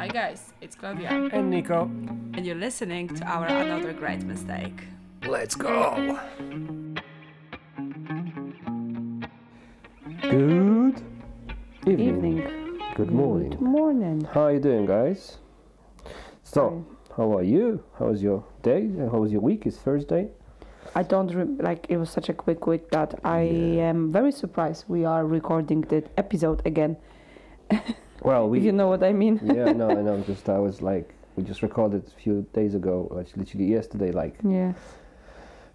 Hi guys, it's Klaudia, And Niko. and you're listening to our Another Great Mistake. Let's go. Good evening. Evening. Good morning. Good morning. How are you doing, guys? So, how are you? How was your day? How was your week? It's Thursday. I don't re- like it was such a quick week that I am very surprised we are recording the episode again. Well, we. if you know what I mean. yeah, no, I know. Just I was like, we just recorded a few days ago, like literally yesterday, like, Yeah.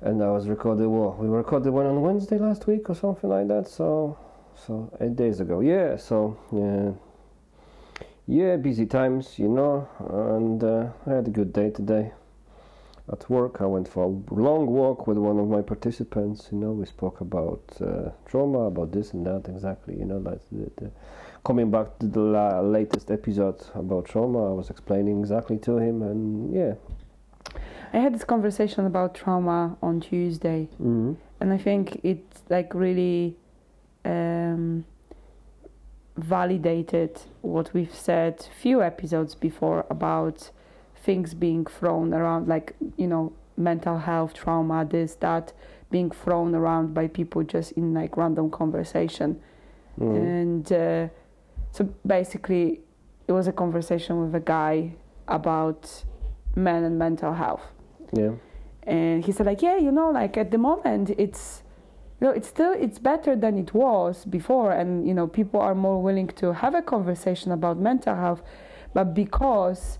and I was recorded. Well, we recorded one on Wednesday last week or something like that. So, so eight days ago. Yeah. So yeah, yeah, busy times, you know. And uh, I had a good day today. At work, I went for a long walk with one of my participants. You know, we spoke about uh, trauma, about this and that. Exactly, you know, like the, the coming back to the la- latest episode about trauma. I was explaining exactly to him, and yeah. I had this conversation about trauma on Tuesday Mm-hmm. and I think it's like really um, validated what we've said few episodes before about things being thrown around like you know mental health trauma this that being thrown around by people just in like random conversation Mm-hmm. and uh, so basically it was a conversation with a guy about men and mental health Yeah. and he said like yeah you know like at the moment it's you know it's still it's better than it was before and you know people are more willing to have a conversation about mental health but because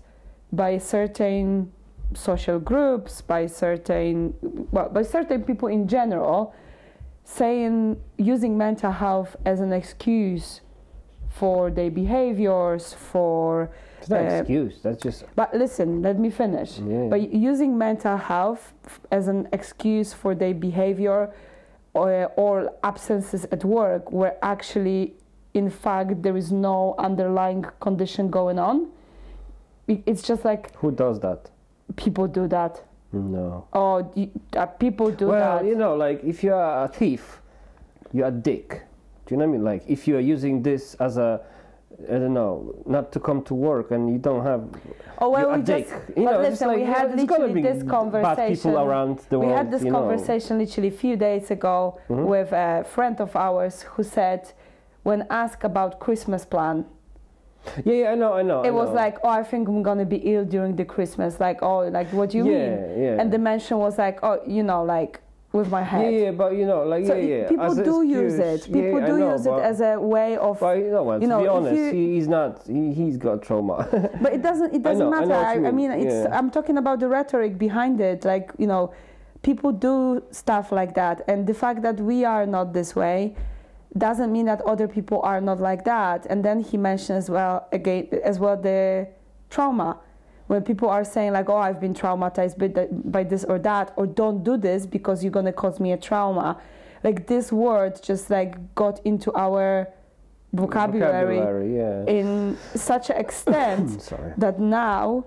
by certain social groups by certain well by certain people in general saying using mental health as an excuse for their behaviors for It's not an Uh, excuse. That's just but listen let me finish yeah. by using mental health f- as an excuse for their behavior or, or absences at work where actually in fact there is no underlying condition going on it's just like Who does that? people do that No. Oh, y- uh, people do well, that Well, you know, like if you're a thief, you're a dick. Do you know what I mean? Like if you're using this as a, I don't know, not to come to work and you don't have, oh well we dick. just you know, listen like, we had literally this bad conversation people around the we world. had this you know. conversation literally a few days ago Mhm. with a friend of ours who said when asked about christmas plan Yeah, yeah, I know, I know. I it was know. like oh i think i'm gonna be ill during the christmas like oh like what do you yeah, mean Yeah, and the mention was like oh you know like with my yeah, head yeah, but you know, like so yeah, yeah. people as do use it people yeah, do know, use it as a way of But you know what? you to be honest, you- he, he's not. He, he's got trauma. but it doesn't it doesn't I know matter you I, I mean it's yeah. i'm talking about the rhetoric behind it like you know people do stuff like that and the fact that we are not this way doesn't mean that other people are not like that and then he mentions as well again as well the trauma when people are saying like oh i've been traumatized by, the, by this or that or don't do this because you're going to cause me a trauma like this word just like got into our vocabulary, Vocabulary, yeah. in such an extent that now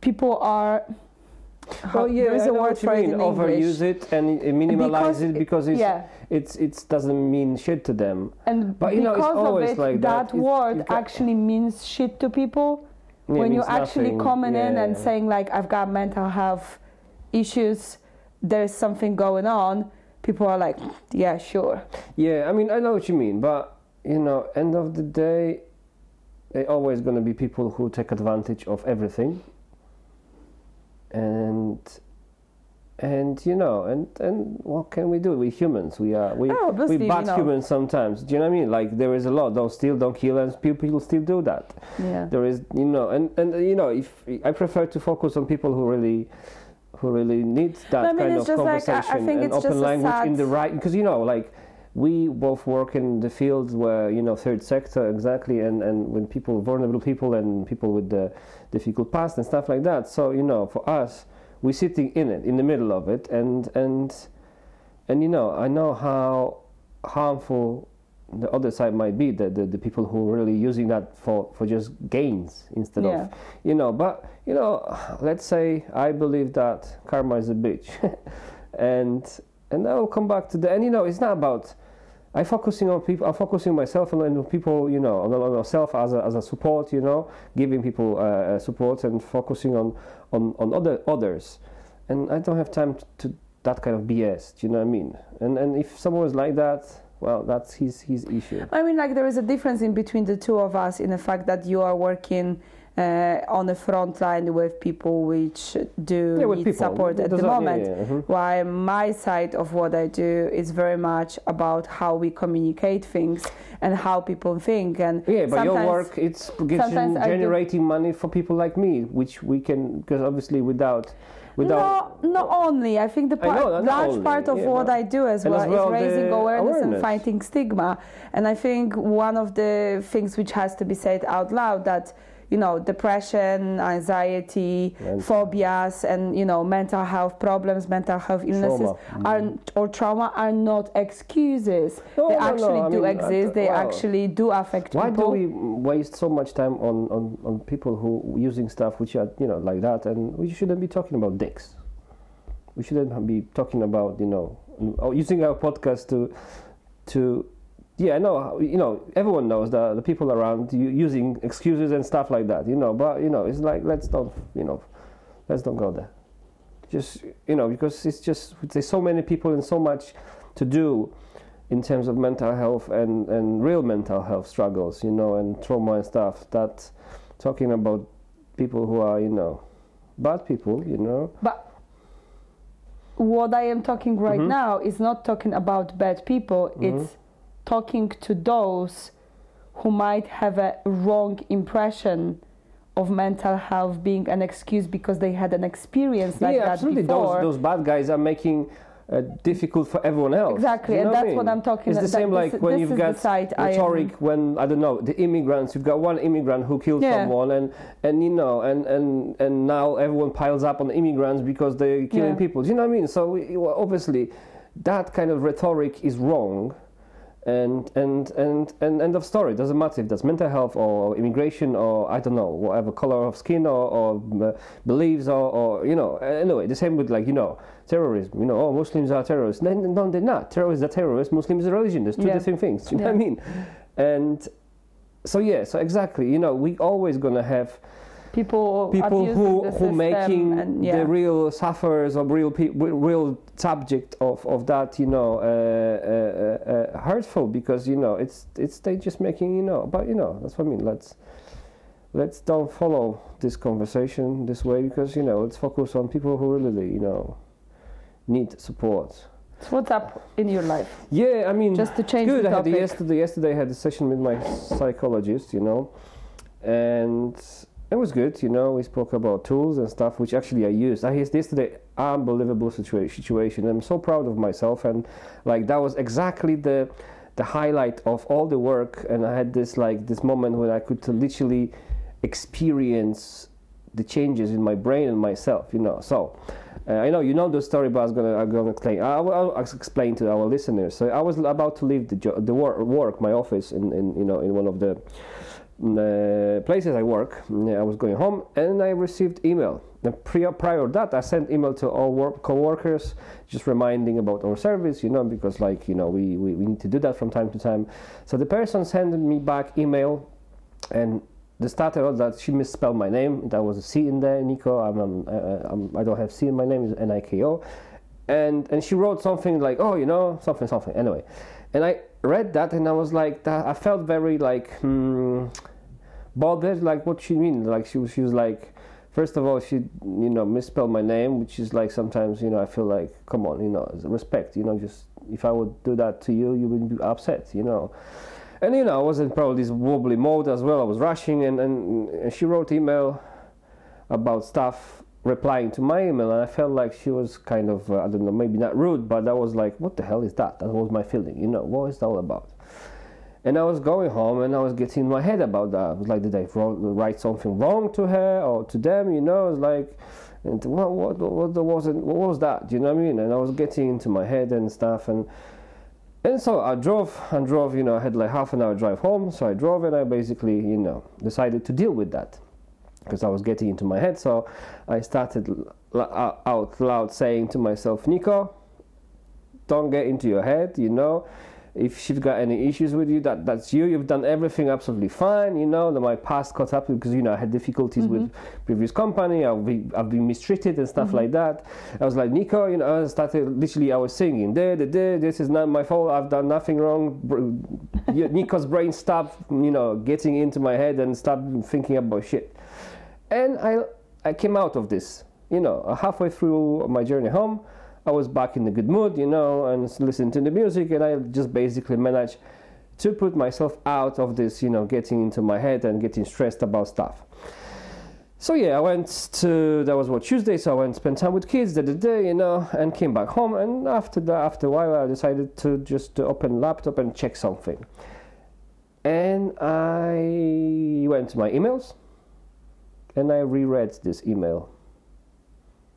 people are how- Well, yeah, there is a word for it Overuse it and minimalize Because it because it's yeah, it's it doesn't mean shit to them. and But, you know, it's because always of it, like that. that It's- word actually means shit to people. Yeah, when you're actually nothing. coming in and saying like I've got mental health issues, there's something going on. People are like, yeah, sure. Yeah, I mean, I know what you mean, but you know, end of the day, there always gonna be people who take advantage of everything, and and you know, and and what can we do? We humans, we are we Oh, we obviously, you know. humans sometimes. Do you know what I mean? Like there is a lot. Don't steal, don't kill, and people people still do that. Yeah. There is, you know, and and you know, if I prefer to focus on people who really. Who really needs that I mean, kind of just like, I- I conversation think and open language in the right because you know like we both work in the field where you know third sector exactly and and when people vulnerable people and people with the difficult past and stuff like that so you know for us we're sitting in it in the middle of it and and and you know i know how harmful the other side might be the, the, the people who are really using that for, for just gains instead Yeah. of you know but you know let's say i believe that karma is a bitch and and i will come back to the and you know it's not about I focusing on people. I'm focusing myself on, on people, you know, on, on myself as a, as a support, you know, giving people uh, support and focusing on, on, on other others. And I don't have time to, to that kind of BS. Do you know what I mean? And and if someone is like that, well, that's his his issue. I mean, like there is a difference in between the two of us in the fact that you are working uh, on the front line with people which do Yeah, need people. support at the Does that- yeah, moment. yeah, mhm. While my side of what I do is very much about how we communicate things and how people think. And Yeah, but your work it's gets sometimes do- generating money for people like me, which we can because obviously without without no, not only. I think the I know, large only, part of yeah, what I do as well, as well is raising the awareness, and fighting stigma. And I think one of the things which has to be said out loud that you know depression, anxiety, And- phobias, and you know mental health problems, mental health illnesses Trauma. are or trauma are not excuses. No, they no, no, actually I do mean, exist. they well, actually do affect people. Why people. do we waste so much time on, on, on people who using stuff which are you know like that, and we shouldn't be talking about dicks. We shouldn't be talking about you know or using our podcast to to yeah I know you know everyone knows that the people around you using excuses and stuff like that you know but you know it's like let's don't, you know let's don't go there just you know because it's just there's so many people and so much to do in terms of mental health and, and real mental health struggles, you know, and trauma and stuff. That talking about people who are, you know, bad people, you know. But what I am talking right Mhm. now is not talking about bad people. Mm-hmm. It's talking to those who might have a wrong impression of mental health being an excuse because they had an experience like yeah, that absolutely. before. Those those bad guys are making uh, difficult for everyone else. Exactly, You know and what I that's what? I'm talking about. It's the same This- like when this you've got rhetoric when I don't know the immigrants. You've got one immigrant who killed Yeah. someone, and and you know, and and and now everyone piles up on immigrants because they're killing Yeah. people. Do you know what I mean? So obviously, that kind of rhetoric is wrong. And, and and and end of story. Doesn't matter if that's mental health or immigration or I don't know whatever color of skin or, or uh, beliefs or, or you know anyway the same with like you know terrorism. You know oh Muslims are terrorists. No, no they're not. Terrorists are terrorists. Muslims are religion. There's two Yeah. different things. Do you know what I mean? And so yeah, so exactly. You know we always gonna have people people who who making and, yeah. the real sufferers or real pe- real subject of, of that you know uh, uh, uh, hurtful because you know it's it's they just making you know but you know that's what I mean let's let's don't follow this conversation this way because you know let's focus on people who really you know need support So what's up in your life? yeah I mean Just to change good. the I had topic. yesterday. Yesterday, I had a session with my psychologist. You know, and it was good. You know, we spoke about tools and stuff, which actually I used. I used yesterday. Unbelievable situa- situation. I'm so proud of myself, and like that was exactly the the highlight of all the work. And I had this like this moment when I could literally experience the changes in my brain and myself. You know, so. Uh, I know you know the story, but I was gonna I'm gonna explain. I will I'll explain to our listeners. So I was about to leave the jo- the work, work my office in, in you know in one of the places I work. I was going home and I received email. Prior prior that, I sent email to all work co-workers, just reminding about our service. You know because like you know we, we, we need to do that from time to time. So the person sent me back email, and the starter was that she misspelled my name. There was a C in there, Niko. I'm, I'm, uh, I'm I don't have C in my name. It's N I K O, and and she wrote something like, oh, you know, something something. Anyway, and I read that and I was like, that, I felt very like hmm, bothered. Like what she mean? Like she was she was like. First of all, she, you know, misspelled my name, which is like sometimes, you know, I feel like, come on, you know, respect, you know, just if I would do that to you, you would be upset, you know and you know I was in probably this wobbly mode as well. I was rushing, and, and, and she wrote email about stuff replying to my email, and I felt like she was kind of uh, I don't know maybe not rude, but I was like, what the hell is that? That was my feeling, you know, what is that all about? And I was going home, and I was getting in my head about that. I was like, did I write something wrong to her or to them? You know, it's like. And what what what, what was it, what was that? Do you know what I mean? And I was getting into my head and stuff, and and so I drove and drove, you know, I had like half an hour drive home. So I drove and I basically, you know, decided to deal with that because I was getting into my head. So I started l- uh, out loud saying to myself, Niko, don't get into your head, you know. If she's got any issues with you, that that's you. You've done everything absolutely fine. You know, that my past caught up because you know I had difficulties with mm-hmm. previous company. I've been, I've been mistreated and stuff mm-hmm. like that. I was like Niko, you know, I started literally. I was singing, "Da, da, da, this is not my fault. I've done nothing wrong." Niko's brain stopped, you know, getting into my head and stopped thinking about shit. And I I came out of this, you know, halfway through my journey home. I was back in a good mood, you know, and listening to the music, and I just basically managed to put myself out of this, you know, getting into my head and getting stressed about stuff. So yeah, I went to that was what Tuesday, so I went to spend time with kids, did the day, you know, and came back home. And after that, after a while, I decided to just to open laptop and check something. And I went to my emails, and I reread this email.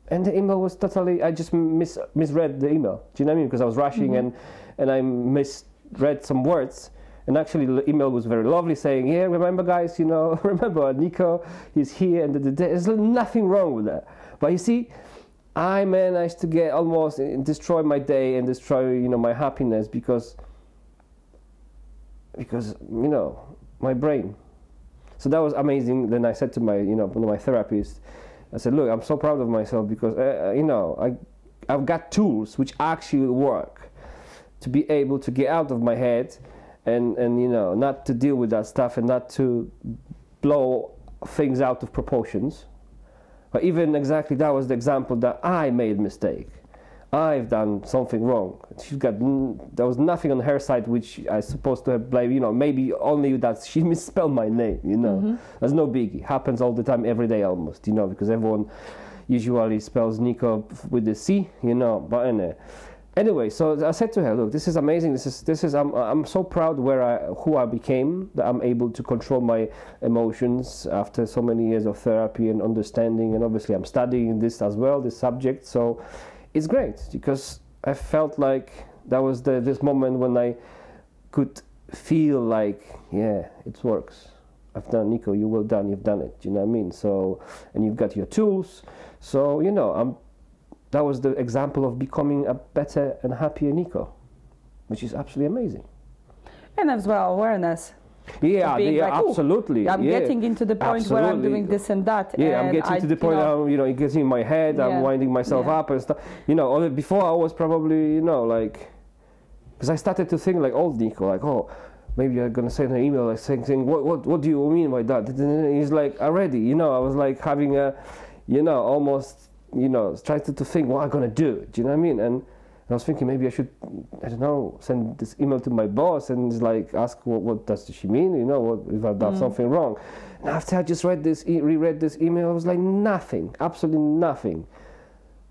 And the email was totally i just mis- misread the email. Do you know what i mean? Because i was rushing and and i misread some words. And actually the email was very lovely saying yeah remember guys you know remember niko he's here and the, the, there's nothing wrong with that. But you see i managed to get almost uh, destroy my day and destroy you know my happiness because because you know my brain so that was amazing then i said to my you know my therapist I said, look, I'm so proud of myself because uh, you know I, I've got tools which actually work to be able to get out of my head and and you know not to deal with that stuff and not to blow things out of proportions. But even exactly that was the example that I made mistake. I've done something wrong. She's got there was nothing on her side which I supposed to have blamed. You know, maybe only that she misspelled my name. You know, Mm-hmm. there's no biggie. Happens all the time, every day almost. You know, because everyone usually spells Niko with the C. You know, but anyway. Anyway, so I said to her, "Look, this is amazing. This is this is. I'm I'm so proud where I who I became. That I'm able to control my emotions after so many years of therapy and understanding. And obviously, I'm studying this as well, this subject. So it's great because I felt like that was the this moment when I could feel like, yeah, it works. I've done Niko, you well done, you've done it. You know what I mean? So and you've got your tools. So you know, I'm that was the example of becoming a better and happier Niko, which is absolutely amazing. And as well, awareness. Yeah, being yeah, like, "Ooh, absolutely. I'm yeah. getting into the point where I'm doing this and that. Yeah, I'm getting I- to the you point know, now, you know, it gets in my head, Yeah. I'm winding myself Yeah. up and stuff. You know, before I was probably, you know, like, because I started to think like old Niko, like, oh, maybe I'm gonna send an email like saying, saying what, what, what do you mean by that? And he's like, already, you know, I was like having a, you know, almost, you know, trying to, to think what I'm gonna do. Do you know what I mean? And I was thinking maybe I should, I don't know, send this email to my boss and like ask what, what does she mean? You know, what if I've done mm. something wrong? And after I just read this, e- reread this email, I was like nothing, absolutely nothing.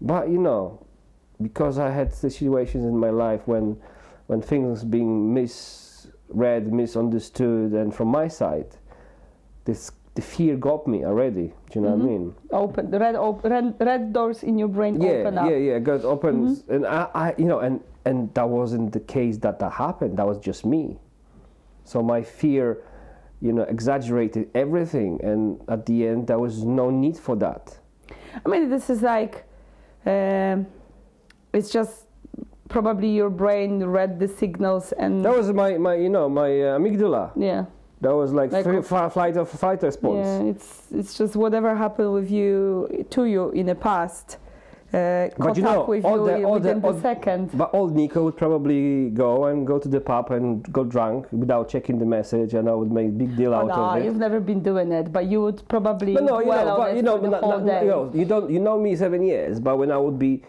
But you know, because I had situations in my life when, when things being misread, misunderstood, and from my side, this the fear got me already. Do you know what I mean? open the red, op- red red doors in your brain yeah, open up. Mm-hmm. Yeah, yeah, got open, and I, I, you know, and and that wasn't the case that that happened. That was just me. So my fear, you know, exaggerated everything, and at the end, there was no need for that. I mean, this is like, um, it's just probably your brain read the signals and That was my, my, you know, my uh, amygdala. yeah, That was like, Like fri- of- fi- flight or fight response. yeah. It's it's just whatever happened with you to you in the past. Uh, caught you know, with all you the- all within the- the, second. But old Niko would probably go and go to the pub and go drunk without checking the message, and I would make big deal Oh, out no, of it. you've never been doing it, but you would probably But no, you dwell know, but you know, for the not- not- you know, you don't, you know me seven years, but when I would be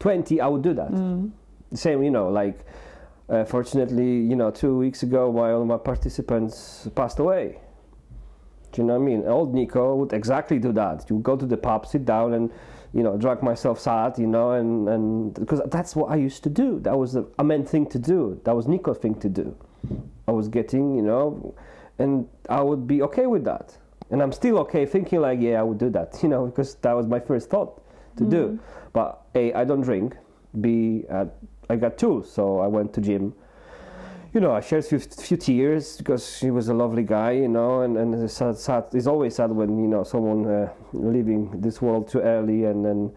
twenty, I would do that. Mm. Same, you know, like uh, fortunately, you know, two weeks ago, my all my participants passed away. Do you know what I mean? Old Niko would exactly do that. You go to the pub, sit down, and you know, drink myself sad, you know, and and because that's what I used to do. That was a, main thing to do. That was Niko's thing to do. I was getting, you know, and I would be okay with that. And I'm still okay thinking like, yeah, I would do that, you know, because that was my first thought to do. But A, I don't drink. B, uh, I got two. so I went to gym. You know, I shared a few, few tears because he was a lovely guy, you know, and, and it's, sad, sad, it's always sad when, you know, someone uh, leaving this world too early and then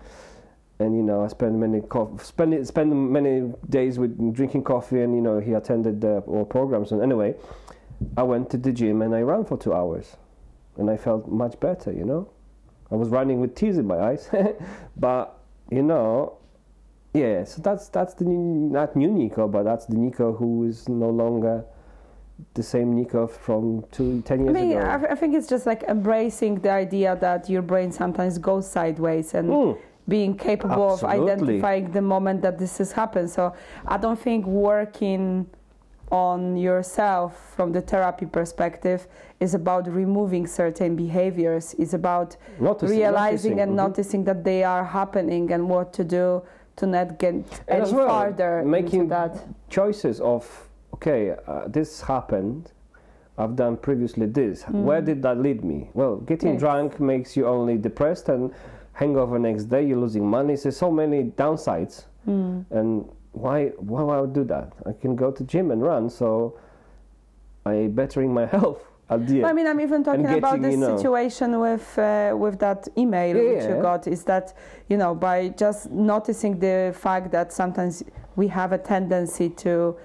and you know I spent many co- spend spend many days with drinking coffee, and you know he attended the all programs. And anyway, I went to the gym and I ran for two hours, and I felt much better. You know, I was running with tears in my eyes, but you know, yeah. So that's that's the new, not new Niko, but that's the Niko who is no longer the same Niko from two, 10 I years mean, ago. I, I think it's just like embracing the idea that your brain sometimes goes sideways and Mm. being capable Absolutely. of identifying the moment that this has happened. So I don't think working on yourself from the therapy perspective is about removing certain behaviors. is about Noticing- realizing and mhm. noticing that they are happening and what to do to not get And any well, farther making into that. choices of okay uh, this happened i've done previously this. Where did that lead me? Well getting Yes. drunk makes you only depressed and hangover next day you're losing money. So so many downsides. And why why would i do that? I can go to gym and run so i bettering my health at the end I mean, I'm even talking getting, about this you know- situation with uh, with that email Yeah, which you yeah. got. Is that you know by just noticing the fact that sometimes we have a tendency to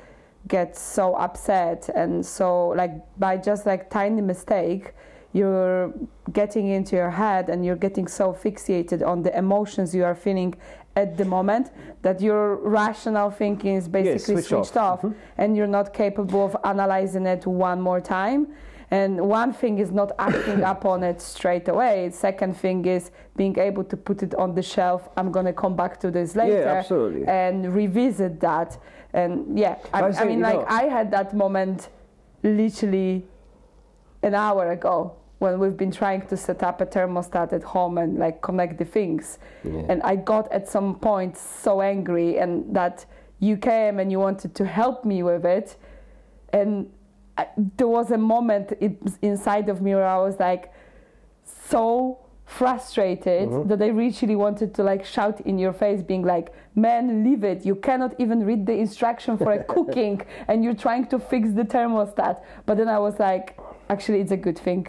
get so upset and so like by just like tiny mistake you're getting into your head and you're getting so fixated on the emotions you are feeling at the moment that your rational thinking is basically switch off. switched off, Mhm. and you're not capable of analyzing it one more time and one thing is not acting upon it straight away. Second thing is being able to put it on the shelf. I'm going to come back to this later yeah absolutely. and revisit that. And yeah i, I I mean like know- i had that moment literally an hour ago when we've been trying to set up a thermostat at home and like connect the things. Yeah. and i got at some point so angry and that you came and you wanted to help me with it. And I, there was a moment it, inside of me where i was like so frustrated Mhm. that I really wanted to like shout in your face, being like, "Man, leave it! You cannot even read the instruction for a cooking, and you're trying to fix the thermostat." But then I was like, "Actually, it's a good thing.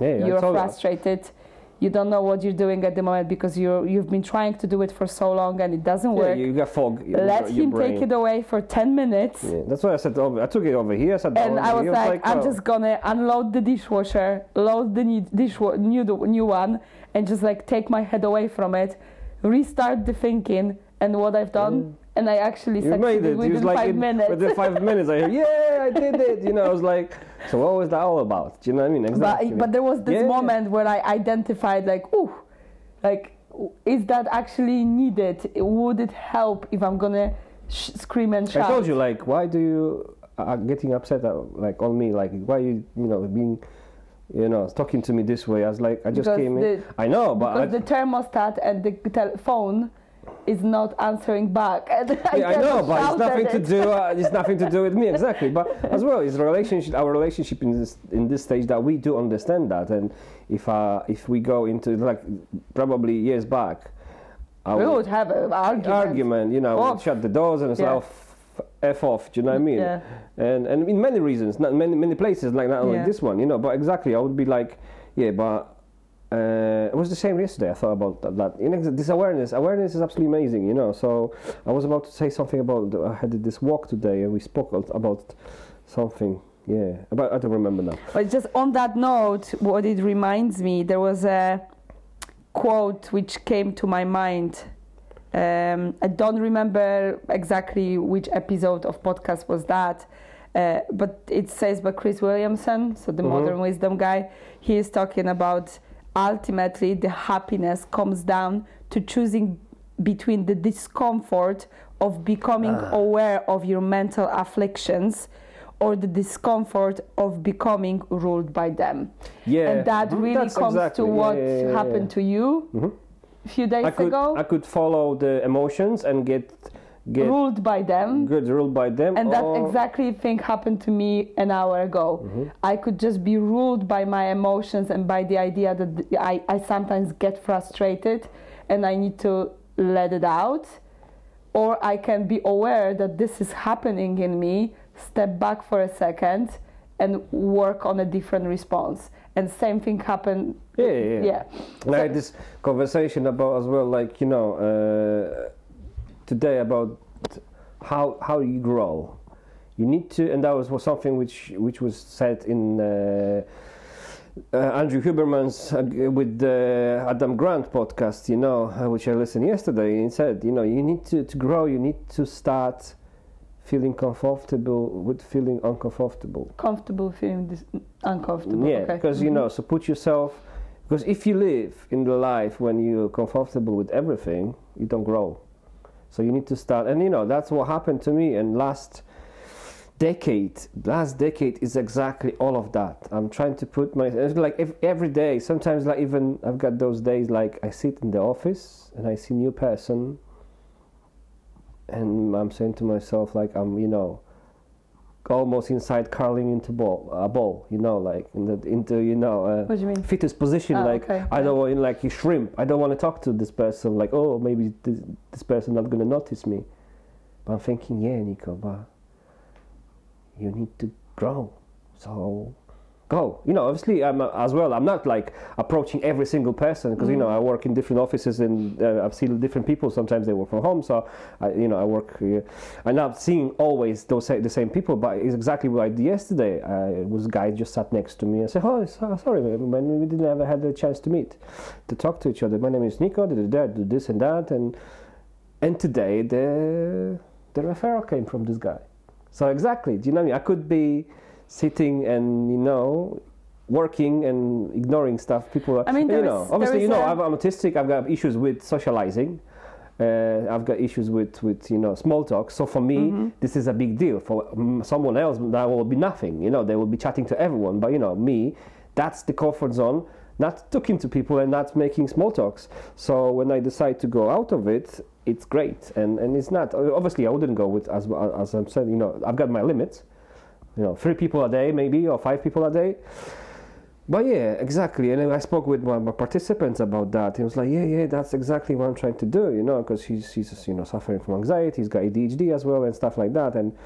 yeah, you're frustrated." you. You don't know what you're doing at the moment because you're you've been trying to do it for so long and it doesn't yeah, work. you got fog Let your him brain. take it away for ten minutes." yeah, that's why I said over. I took it over here. I said And I was here. like, I'm well, just gonna unload the dishwasher, load the new dishwa- new new one, and just like take my head away from it, restart the thinking, and what I've done, mm. And I actually You made it. within was like five in- minutes. Within five minutes, I heard, yeah, I did it. You know, I was like, so what was that all about? Do you know what I mean? Exactly. but but there was this Yeah. moment where I identified like, ooh, like, is that actually needed? Would it help if I'm gonna sh- scream and shout? I told you, like, why do you uh, are getting upset at, like on me? Like, why you you know being, you know, talking to me this way? I was like, I just Because came in. the- I know, but I, the thermostat and the phone is not answering back. And I, yeah, I know, but it's nothing to it. do. Uh, it's nothing to do with me exactly. But as well, it's relationship. Our relationship in this in this stage that we do understand that, and if uh if we go into like probably years back, I We would- have an argument. argument, you know, shut the doors and Yeah. f off. Do you know what I mean? Yeah. And and in many reasons, not many many places, like not only Yeah. this one, you know. But exactly, I would be like, yeah, but. Uh, it was the same yesterday. I thought about that. that this awareness, awareness is absolutely amazing, you know. So I was about to say something about. I had this walk today, and we spoke about something. Yeah, about I don't remember now. But just on that note, what it reminds me, there was a quote which came to my mind. Um, I don't remember exactly which episode of podcast was that, uh, but it says by Chris Williamson, so the Mhm. modern wisdom guy. He is talking about ultimately the happiness comes down to choosing between the discomfort of becoming Ah. aware of your mental afflictions or the discomfort of becoming ruled by them. Yeah, and that mhm, really that's comes exactly- to what yeah, yeah, yeah. happened to you Mhm. a few days I could ago. I could follow the emotions and get get ruled by them. good ruled by them. And that exactly thing happened to me an hour ago. Mm-hmm. I could just be ruled by my emotions and by the idea that I, I sometimes get frustrated and I need to let it out. Or I can be aware that this is happening in me, step back for a second and work on a different response. And same thing happened Yeah, yeah, yeah. yeah. Had this conversation about as well, like you know, uh, today about how how you grow. You need to, and that was, was something which which was said in uh, uh, Andrew Huberman's uh, with the Adam Grant podcast, you know, uh, which I listened yesterday. He said, you know, you need to to grow. You need to start feeling comfortable with feeling uncomfortable. Comfortable feeling this uncomfortable. Yeah, okay. because you Mhm. know, so put yourself. Because if you live in the life when you're comfortable with everything, you don't grow. So you need to start, and you know that's what happened to me. And last decade, last decade is exactly all of that. I'm trying to put my it's like if, every day. Sometimes like even I've got those days like I sit in the office and I see new person, and I'm saying to myself like I'm you know almost inside curling into ball a ball you know like in the into you know uh, What do you mean? fetus position Oh, like okay, I don't want like you shrimp. I don't want to talk to this person like oh maybe this, this person not gonna notice me. But I'm thinking yeah Niko but you need to grow. So go. You know obviously I'm uh, as well I'm not like approaching every single person because you know I work in different offices and uh, I've seen different people. Sometimes they work from home so I, you know I work uh, I'm not seeing always those the same people but it's exactly what I did yesterday. I was a guy just sat next to me and said oh so- sorry man we didn't ever had a chance to meet to talk to each other. My name is Niko da, da, do this and that and and today the the referral came from this guy. So exactly do you know what I mean? I could be sitting and you know working and ignoring stuff people are I mean, you know is- obviously you know I'm autistic I've got issues with socializing uh, I've got issues with, with you know small talk. So for me, Mm-hmm. this is a big deal. For mm, someone else, that will be nothing. You know, they will be chatting to everyone. But you know, me, that's the comfort zone. Not talking to people and not making small talks. So when I decide to go out of it, it's great. And and it's not obviously I wouldn't go with as as I'm saying. You know, I've got my limits. You know, three people a day maybe or five people a day. But yeah, exactly. And I spoke with one of my participants about that. He was like, "Yeah, yeah, that's exactly what I'm trying to do." You know, because he's he's you know suffering from anxiety. He's got ADHD as well and stuff like that. And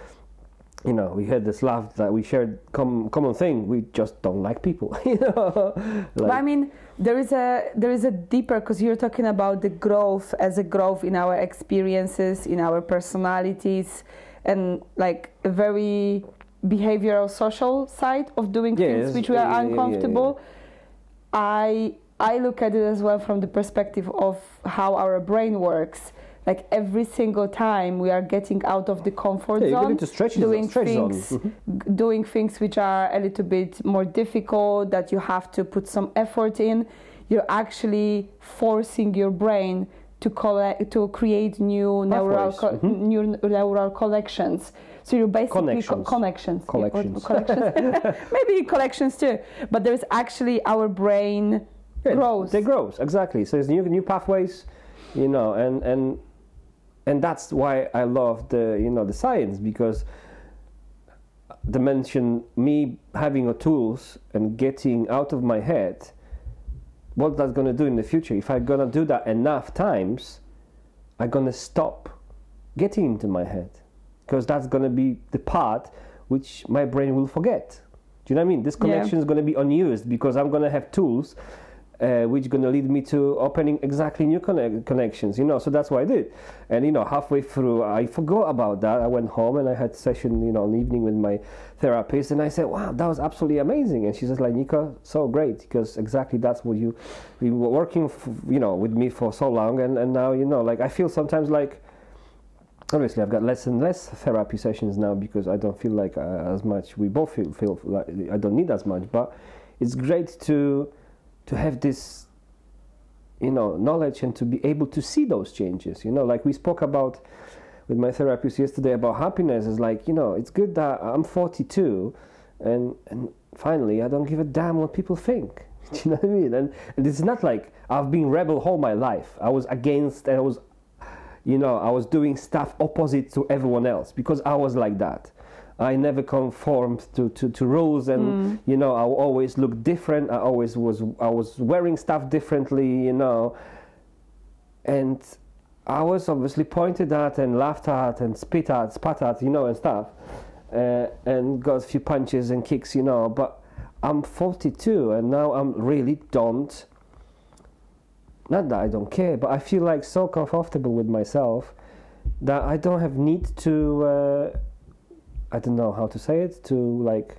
you know, we had this laugh that we shared com- common thing. We just don't like people. you know, but I mean, there is a there is a deeper because you're talking about the growth as a growth in our experiences, in our personalities, and like a very behavioral social side of doing Yeah, things which we are yeah, uncomfortable. I I look at it as well from the perspective of how our brain works. Like every single time we are getting out of the comfort yeah, zone, go into stretch doing zone. things Mhm. doing things which are a little bit more difficult that you have to put some effort in you're actually forcing your brain to collect to create new neural co- mhm. new neural collections so you're basically Connections. co- connections Yeah, or- Collections. collections. maybe collections too but there's actually our brain Yeah, grows They grows exactly. So it's new new pathways, you know, and and and that's why I love the you know the science because the mention me having a tools and getting out of my head. What that's gonna do in the future? If I'm gonna do that enough times, I'm gonna stop getting into my head because that's gonna be the part which my brain will forget. Do you know what I mean? This Yeah. connection is going to be unused because I'm going to have tools uh, which going to lead me to opening exactly new conne- connections. You know, so that's what I did. And you know, halfway through, I forgot about that. I went home and I had session, you know, an evening with my therapist, and I said, "Wow, that was absolutely amazing." And she says, "Like Niko, so great because exactly that's what you, you were working, f- you know, with me for so long, and and now you know, like I feel sometimes like." Obviously I've got less and less therapy sessions now because I don't feel like uh, as much. We both feel feel like I don't need as much, but it's great to to have this you know knowledge and to be able to see those changes. You know, like we spoke about with my therapist yesterday about happiness. Is like you know it's good that I'm 42 and and finally I don't give a damn what people think. Do you know what I mean? And, and it's not like I've been rebel all my life. I was against and I was you know, I was doing stuff opposite to everyone else because I was like that. I never conformed to, to, to rules and you know I always looked different. I always was I was wearing stuff differently, you know. And I was obviously pointed at and laughed at and spit at, spat at, you know, and stuff. Uh, and got a few punches and kicks, you know, but I'm 42 and now I'm really don't. Not that I don't care, but I feel like so comfortable with myself that I don't have need to. Uh, I don't know how to say it to like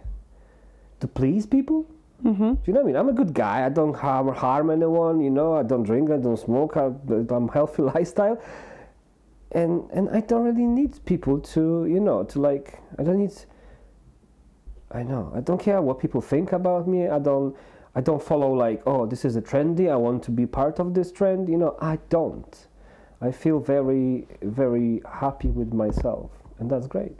to please people. Mm-hmm. Do you know what I mean? I'm a good guy. I don't harm harm anyone. You know, I don't drink. I don't smoke. I, I'm healthy lifestyle, and and I don't really need people to you know to like. I don't need. I know. I don't care what people think about me. I don't. I don't follow like oh this is a trendy. I want to be part of this trend. You know, I don't. I feel very very happy with myself, and that's great.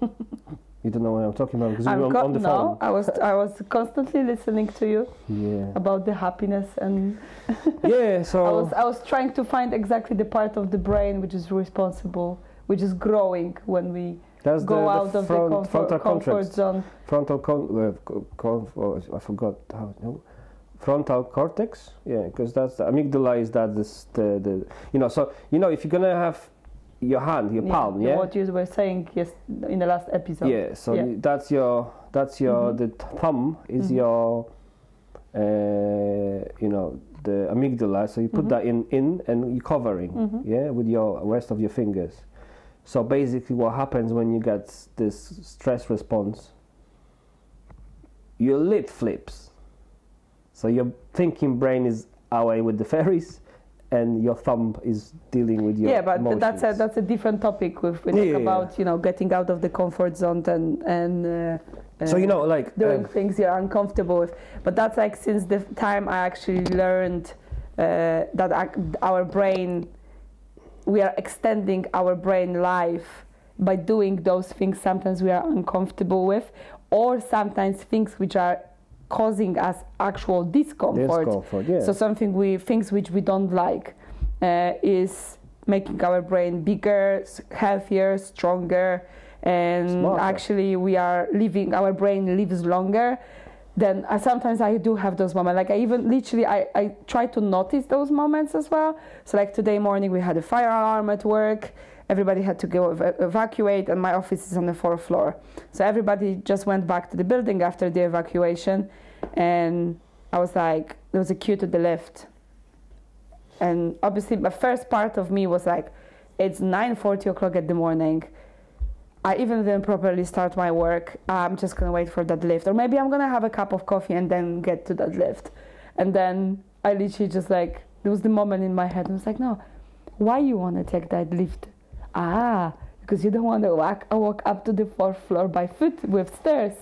you don't know what I'm talking about because I'm you're on, the no, phone. I was I was constantly listening to you Yeah. about the happiness and Yeah. I So was I was trying to find exactly the part of the brain which is responsible, which is growing when we that's go the, the out of front, the comfort, frontal comfort cortex. zone. Frontal con- uh, con- oh, I forgot how. No? Frontal cortex. Yeah, because that's the amygdala. Is that this the, the you know? So you know if you're gonna have your hand, your palm, yeah. What you were saying yes in the last episode. Yeah, so Yeah. that's your that's your Mhm. the thumb is Mhm. your uh, you know the amygdala. So you put Mhm. that in in and you're covering Mhm. yeah with your rest of your fingers. So basically, what happens when you get this stress response? Your lid flips. So your thinking brain is away with the fairies, and your thumb is dealing with your yeah, but th- that's a that's a different topic. If we talk yeah, yeah. about you know getting out of the comfort zone and and uh, so uh, you know like doing uh, things you're uncomfortable with. But that's like since the time I actually learned uh, that our brain, we are extending our brain life by doing those things sometimes we are uncomfortable with, or sometimes things which are causing us actual discomfort. discomfort. Yeah. So something we things which we don't like uh, is making our brain bigger, healthier, stronger, and Smarter. actually we are living. Our brain lives longer. Then I, sometimes I do have those moments. Like I even literally I, I try to notice those moments as well. So like today morning we had a fire alarm at work. Everybody had to go ev- evacuate, and my office is on the fourth floor. So everybody just went back to the building after the evacuation, and I was like, there was a queue to the lift. And obviously, the first part of me was like, it's 9:40 o'clock at the morning. I even didn't properly start my work. I'm just gonna wait for that lift, or maybe I'm gonna have a cup of coffee and then get to that lift. And then I literally just like there was the moment in my head. I was like, no, why you wanna take that lift? Ah, because you don't want to walk, walk up to the fourth floor by foot with stairs.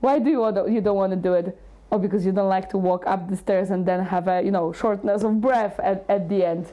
Why do you want you don't want to do it? Oh, because you don't like to walk up the stairs and then have a you know shortness of breath at, at the end.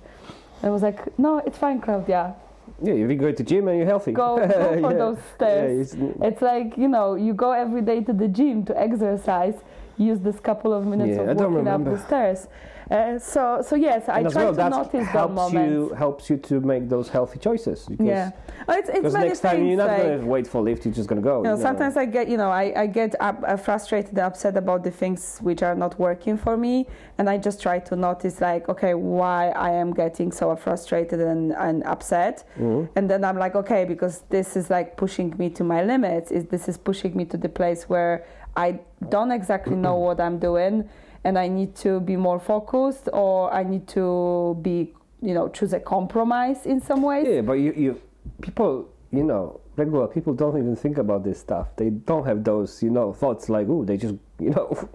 And I was like, no, it's fine, Klaudia. Yeah, if you go to gym and you're healthy. Go, go for Yeah. those Yeah, stairs. it's- It's like you know, you go every day to the gym to exercise. Use this couple of minutes Yeah, of walking up the stairs. Uh, so, so yes, I and as try well, to that notice helps moments. you helps you to make those healthy choices. Because, yeah, oh, it's it's next time you're not like, gonna wait for lift, you're just gonna go. you know, sometimes I get, you know, I, I get up, uh, frustrated and upset about the things which are not working for me. And I just try to notice, like, okay, why I am getting so frustrated and, and upset. Mhm. And then I'm like, okay, because this is like pushing me to my limits. Is This is pushing me to the place where I don't exactly know what I'm doing. And I need to be more focused or I need to be, you know, choose a compromise in some ways. Yeah, but you, you people, you know, regular people don't even think about this stuff. They don't have those, you know, thoughts like, oh, they just, you know,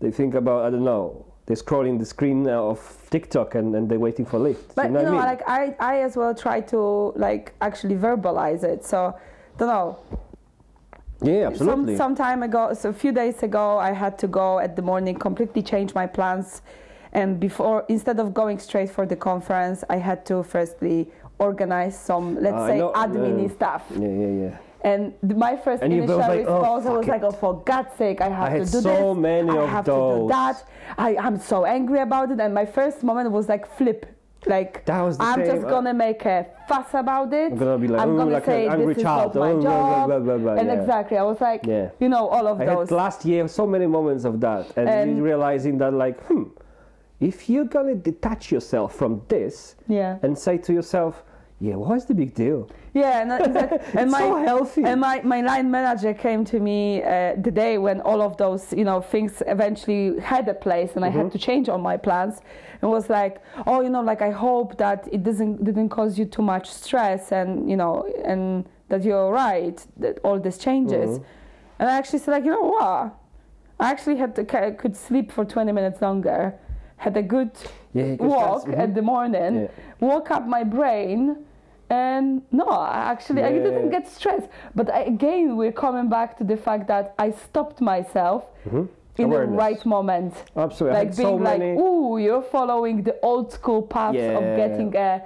they think about, I don't know, they're scrolling the screen of TikTok and, and they're waiting for lift. But you know, you know, I mean? like I, I as well try to like actually verbalize it. So, don't know. Yeah, absolutely. some time ago, so a few days ago, I had to go at the morning, completely change my plans, and before instead of going straight for the conference, I had to firstly organize some, let's I say, know, admin uh, stuff. yeah, yeah, yeah. And the, my first And initial like, oh, response, I was fuck like, "Oh, for God's sake, I have I to do so this. many I have to do that. I, I'm so angry about it." And my first moment was like flip, like That was the I'm same. just gonna make a fuss about it. I'm gonna be like, I'm "Ooh, gonna like say an angry this is child. not my Oh, job. blah, blah, blah, and yeah. exactly, I was like, Yeah. you know, all of I those. had last year so many moments of that, and, And- realizing that, like, hmm, if you're gonna detach yourself from this yeah. and say to yourself, yeah, what's the big deal? Yeah, and, and my so healthy. and my, my line manager came to me uh, the day when all of those you know things eventually had a place, and I Mm-hmm. had to change all my plans, and was like, oh, you know, like I hope that it doesn't didn't cause you too much stress, and you know, and that you're all right, that all these changes, Mhm. and I actually said like, you know what, I actually had to could sleep for 20 minutes longer, had a good Yeah, walk mhm. at the morning, Yeah. woke up my brain, and no, actually I didn't get stressed. But I, again, we're coming back to the fact that I stopped myself Mhm. in Awareness. the right moment, Absolutely. Like being so like, many. "Ooh, you're following the old school paths of getting uh,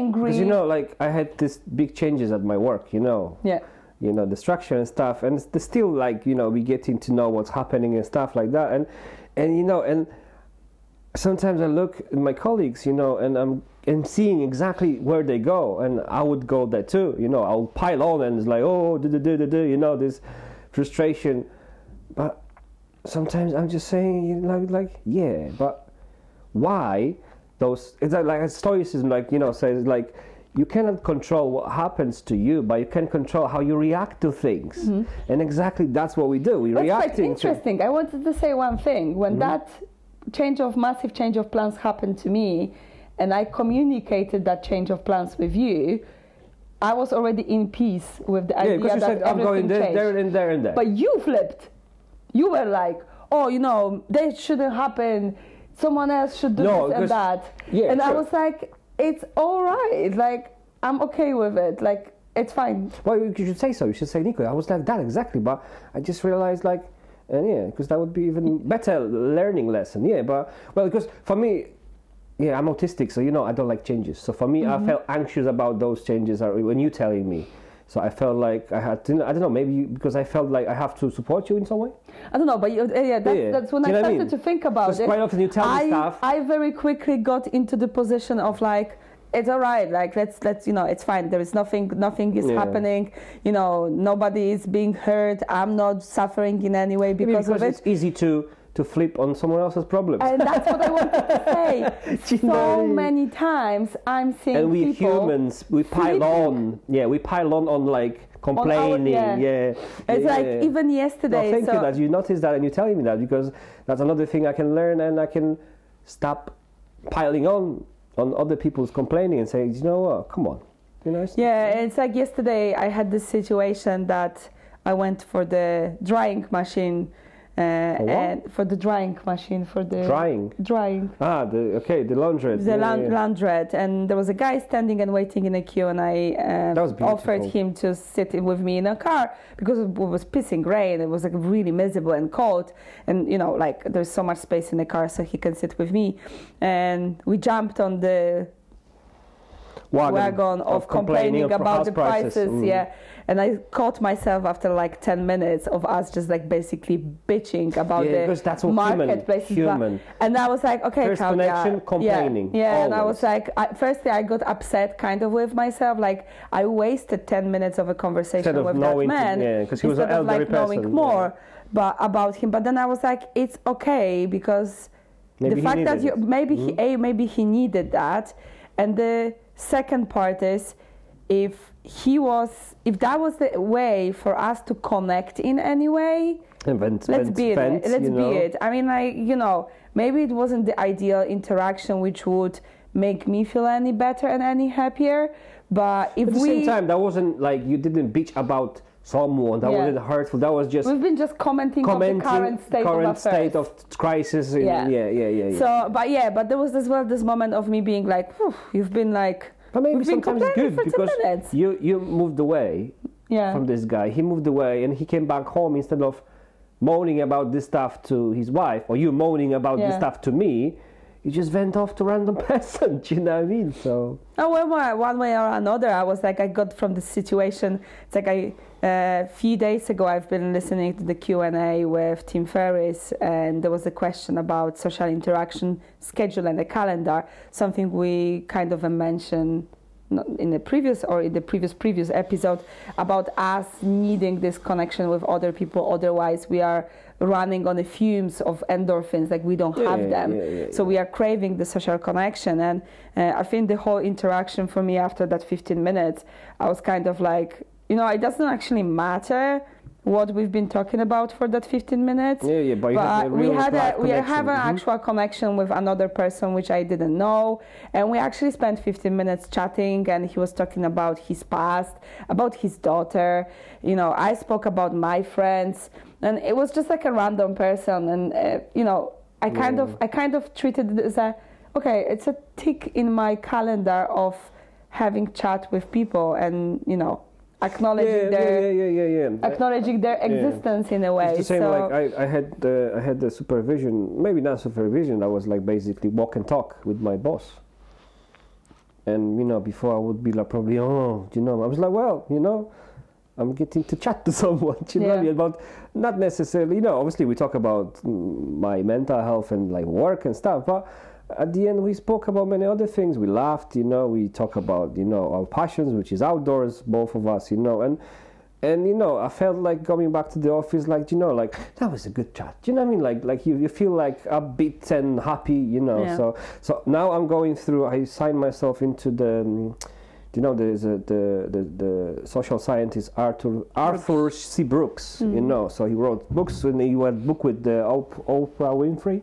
angry." Because you know, like I had this big changes at my work. You know, yeah, you know the structure and stuff, and it's still like you know we getting to know what's happening and stuff like that, and and you know, and sometimes I look at my colleagues, you know, and I'm and seeing exactly where they go, and I would go there too. You know, I'll pile on, and it's like oh, do do do do do, you know, this frustration, but sometimes I'm just saying, you know, like like yeah, but why those it's like, like stoicism like you know says like you cannot control what happens to you but you can control how you react to things and exactly that's what we do we Mm-hmm. that's reacting to interesting. I wanted to say one thing. When Mm-hmm. that change of massive change of plans happened to me, and I communicated that change of plans with you. I was already in peace with the yeah idea because you that said i'm going there, there and there and there But you flipped. You were like, oh, you know, that shouldn't happen. Someone else should do No, this and that. yeah, and I was like, it's all right. Like, I'm okay with it. Like, it's fine. well you should say so you should say niko i was like that exactly but i just realized like and yeah because that would be even better learning lesson yeah but well because for me yeah i'm autistic so you know i don't like changes so for me Mm-hmm. i felt anxious about those changes when you telling me so i felt like i had to i don't know maybe you, because i felt like i have to support you in some way I don't know, but you, uh, yeah, that's, Yeah. that's when I what I started mean? to think about it. quite often you tell me I, stuff. I very quickly got into the position of like, it's all right. Like let's let's you know it's fine. There is nothing nothing is Yeah. happening. You know nobody is being hurt. I'm not suffering in any way because, because of it's easy to to flip on someone else's problems And that's what I wanted to say. You so many times I'm seeing and we humans we pile on yeah we pile on on like complaining yeah. yeah It's yeah, like yeah. even No, yesterday. thank so you that you noticed that and you're telling me that because that's another thing I can learn and I can stop piling on on other people's complaining and say, you know what, come on, you know. it's- Yeah, it's like yesterday I had this situation that I went for the drying machine? And for the drying machine for the Drying. drying. Ah, the okay, the laundrette. the yeah, land, yeah. laundrette. And there was a guy standing and waiting in a queue and I um, offered him to sit with me in a car because it was pissing rain. It was like really miserable and cold. And you know like there's so much space in the car so he can sit with me. And we jumped on the wagon, of, complaining, of about the prices, Mm. yeah and i caught myself after like 10 minutes of us just like basically bitching about Yeah, the because that's what human- marketplaces human. and i was like okay First Klaudia, connection, yeah, complaining, yeah, and i was like I, firstly i got upset kind of with myself like i wasted 10 minutes of a conversation of with knowing- that man yeah, 'cause he was an instead of like elderly knowing person, more but about him but then i was like it's okay because Maybe the fact that you. Mm-hmm. maybe he a maybe he needed that and the second part is if he was if that was the way for us to connect in any way let's be it let's be know. it i mean like you know maybe it wasn't the ideal interaction which would make me feel any better and any happier but if At the we same time, that wasn't like you didn't bitch about someone. That Yeah. wasn't hurtful. That was just we've been just commenting, commenting on the current state current of affairs state of crisis. In, Yeah. yeah, yeah, yeah. yeah. so but yeah but there was as well this moment of me being like you've been like but maybe sometimes it's good because you you moved away yeah from this guy. He moved away and he came back home instead of moaning about this stuff to his wife or you moaning about this stuff to me. You just went off to random person. Do you know what I mean? So Oh, well, one way or another, I was like, I got from the situation. It's like a uh, few days ago, I've been listening to the Q and A with Tim Ferriss, and there was a question about social interaction schedule and the calendar, something we kind of mentioned in the previous or in the previous previous episode about us needing this connection with other people otherwise we are running on the fumes of endorphins like we don't Yeah, have yeah, them yeah, so we are craving the social connection and uh, i think the whole interaction for me after that 15 minutes i was kind of like you know it doesn't actually matter what we've been talking about for that 15 minutes Yeah, yeah, but, you have the but we had a we have an Mhm. actual connection with another person which I didn't know, and we actually spent 15 minutes chatting. And he was talking about his past, about his daughter. You know, I spoke about my friends, and it was just like a random person. And uh, you know, I kind Yeah. of I kind of treated it as a okay, it's a tick in my calendar of having chat with people, and you know, acknowledging yeah, their yeah, yeah, yeah, yeah, yeah. acknowledging their existence in a way. It's the same. so, like I, I had the I had the supervision, maybe not supervision. I was like basically walk and talk with my boss. And you know, before I would be like probably, oh, you know, I was like, well, you know, I'm getting to chat to someone, you know, Yeah. about not necessarily, you know, obviously we talk about my mental health and like work and stuff, but at the end we spoke about many other things. We laughed, you know, we talk about, you know, our passions, which is outdoors, both of us, you know, and and you know, I felt like coming back to the office, like you know, like that was a good chat. Do you know what I mean? Like, like you, you feel like upbeat and happy, you know. Yeah. So, so now I'm going through. I signed myself into the, um, you know, there's a, the, the the social scientist Arthur Arthur C. Brooks. You mm-hmm. know, so he wrote books, and he wrote a book with uh, the Oprah Winfrey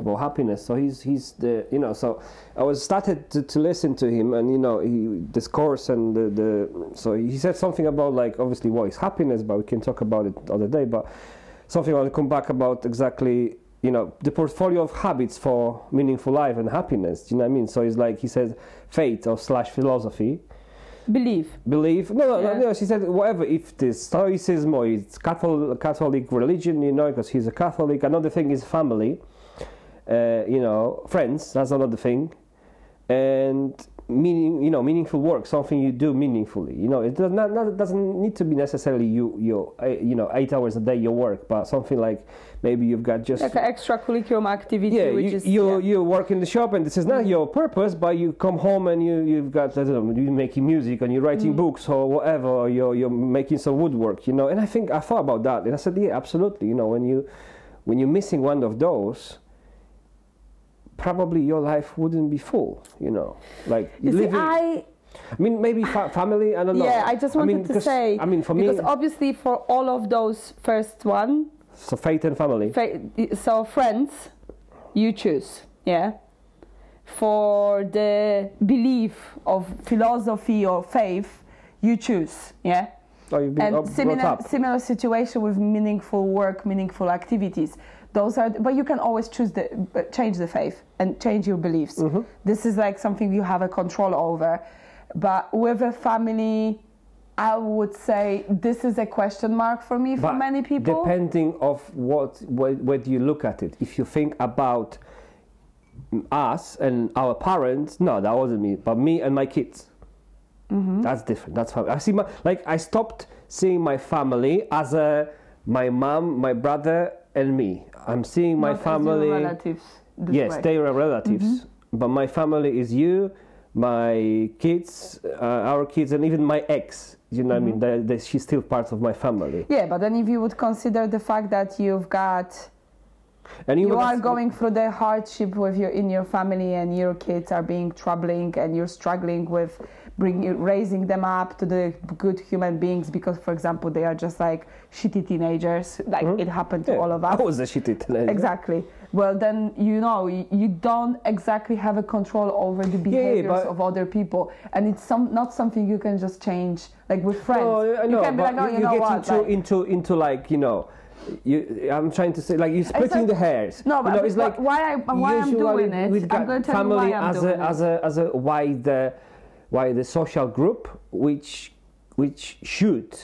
about happiness. So he's he's the you know. So I was started to, to listen to him, and you know, he this course and the, the so he said something about like obviously what is happiness, but we can talk about it other day. But something I want to come back about exactly. You know the portfolio of habits for meaningful life and happiness. Do you know what I mean? So it's like he said, faith or slash philosophy, believe. believe. No, no, Yeah. no, no. She said whatever. If the Stoicism or it's Catholic, Catholic religion, you know, because he's a Catholic. Another thing is family. Uh, you know, friends. That's another thing, and meaning. You know, meaningful work. Something you do meaningfully. You know, it does not, not doesn't need to be necessarily you. You. Uh, you know, eight hours a day your work, but something like maybe you've got just like an extracurricular activity yeah, which you, is you, yeah. you work in the shop and this is not mm-hmm. your purpose, but you come home and you, you've got, I don't know, you're making music and you're writing mm-hmm. books or whatever, or you're, you're making some woodwork, you know. And I think, I thought about that and I said, yeah, absolutely. You know, when, you, when you're missing one of those, probably your life wouldn't be full, you know. Like, You see, living, I I mean, maybe fa- family, I don't know. yeah, I just wanted mean, to say I mean, for me, because obviously for all of those first one, so faith and family. fa- so friends, you choose, yeah. For the belief of philosophy or faith, you choose, yeah. You've been and up, similar similar situation with meaningful work, meaningful activities. Those are, but you can always choose the uh, change the faith and change your beliefs. Mm-hmm. This is like something you have a control over. But with a family, I would say this is a question mark for me for But many people. Depending of what, do you look at it? If you think about us and our parents, no, that wasn't me, but me and my kids. Mm-hmm. That's different. That's family. I see my like I stopped seeing my family as a my mom, my brother, and me. I'm seeing my Not family. relatives. yes, way. they are relatives, Mm-hmm. but my family is you, my kids, uh, our kids, and even my ex. You know, what I mean, Mm-hmm. she's still part of my family. Yeah, but then if you would consider the fact that you've got And you would- are going through the hardship with your in your family and your kids are being troubling and you're struggling with bringing raising them up to the good human beings because for example they are just like shitty teenagers like it happened to Yeah, all of us I was a shitty teenager. exactly well then you know you, you don't exactly have a control over the yeah, behaviors but- of other people and it's some not something you can just change like with friends No, I you can be like oh you, you, you know get what into, like- into into like you know, you. I'm trying to say like you're splitting like- the hairs. No, you but know, it's like why I- why I'm doing it, we've I'm got gonna tell you family why I'm as doing a it. as a as a wide uh, wide the social group which which should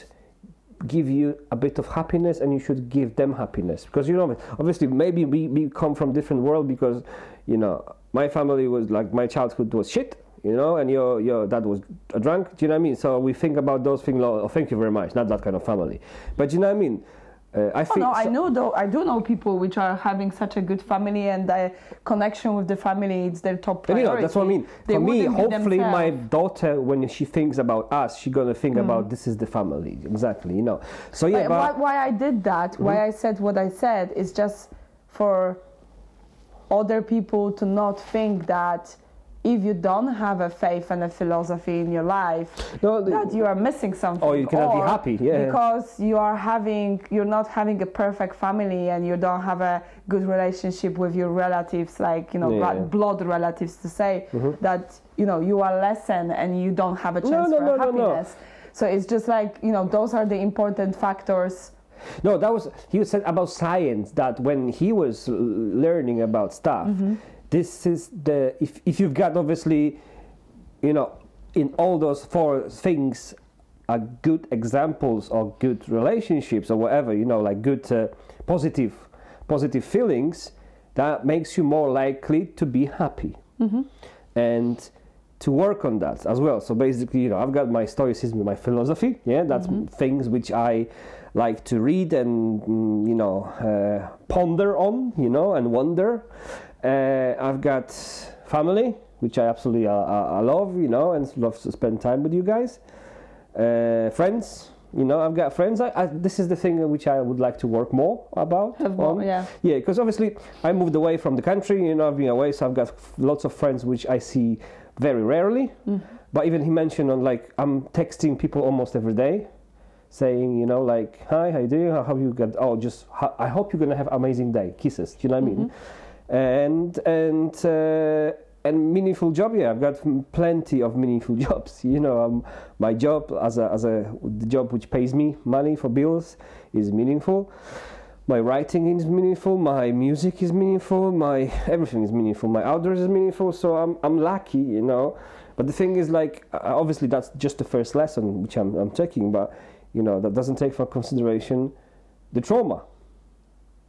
give you a bit of happiness and you should give them happiness. Because you know obviously maybe we, we come from different world because you know my family was like my childhood was shit you know and your your dad was a drunk do you know what i mean? So we think about those things oh thank you very much. Not that kind of family. But do you know what i mean Uh, I Oh, think no, I know though. I do know people which are having such a good family and the connection with the family. It's their top priority. you know, that's what I mean. They For me, hopefully, my daughter, when she thinks about us, she's gonna think about this is the family. Exactly, you know. So yeah, Mm-hmm. why, why I did that, why I said what I said, is just for other people to not think that if you don't have a faith and a philosophy in your life, No, the- that you are missing something. Or you cannot be happy, yeah. Because you are having, you're not having a perfect family and you don't have a good relationship with your relatives, like you know, Yeah, blo- yeah. blood relatives, to say that you know you are lessened and you don't have a chance no, for no, no, no. happiness. So it's just like you know, those are the important factors. No, that was he said about science that when he was learning about stuff, Mm-hmm. This is the if if you've got obviously, you know, in all those four things, are good examples of good relationships or whatever, you know, like good uh, positive positive feelings, that makes you more likely to be happy, and to work on that as well. So basically, you know, I've got my stoicism, my philosophy. Yeah, that's things which I like to read and mm, you know uh, ponder on, you know, and wonder. Uh, I've got family, which I absolutely uh, I, I love, you know, and love to spend time with you guys. Uh, friends, you know, I've got friends. I, I, this is the thing which I would like to work more about. Have more, on. yeah. Yeah, because obviously I moved away from the country, you know, I've been away, so I've got f- lots of friends which I see very rarely. But even he mentioned on like I'm texting people almost every day, saying, you know, like, hi, how you doing? How have you got? Oh, just I hope you're gonna have amazing day. Kisses. Do you know what I mean? And and uh, and meaningful job. Yeah, I've got plenty of meaningful jobs. You know, um, my job as a as a the job which pays me money for bills is meaningful my writing is meaningful my music is meaningful my everything is meaningful my outdoors is meaningful so i'm, I'm lucky you know but the thing is like uh, obviously that's just the first lesson which i'm, I'm taking but you know that doesn't take for consideration the trauma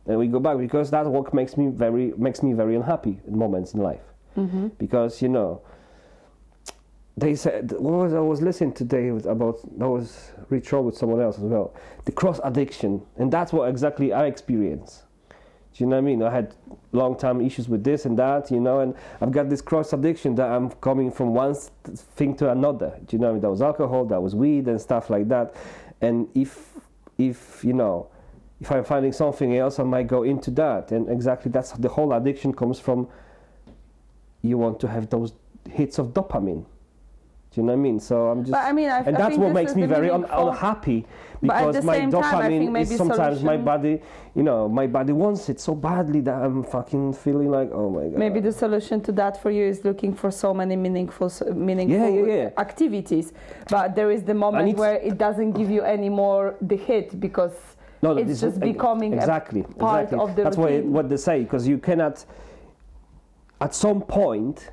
and we go back because that work makes me very makes me very unhappy in moments in life. Mm-hmm. Because you know they said what was I was listening today with about I was retro with someone else as well. The cross addiction and that's what exactly I experience. Do you know what I mean? I had long time issues with this and that you know and I've got this cross addiction that I'm coming from one thing to another. Do you know what I mean? That was alcohol that was weed and stuff like that. And if if you know if I'm finding something else I might go into that and exactly that's the whole addiction comes from you want to have those hits of dopamine. Do you know what I mean? So I'm just, But I mean, I- and I that's what makes me very un- unhappy because my same time, dopamine is sometimes my body, you know, my body wants it so badly that I'm fucking feeling like, oh my god. Maybe the solution to that for you is looking for so many meaningful, meaningful Yeah, yeah, yeah. activities. But there is the moment where it doesn't give you any more the hit because No, it's this just is- becoming exactly, a part exactly. of the That's what, routine. what they say because you cannot. At some point,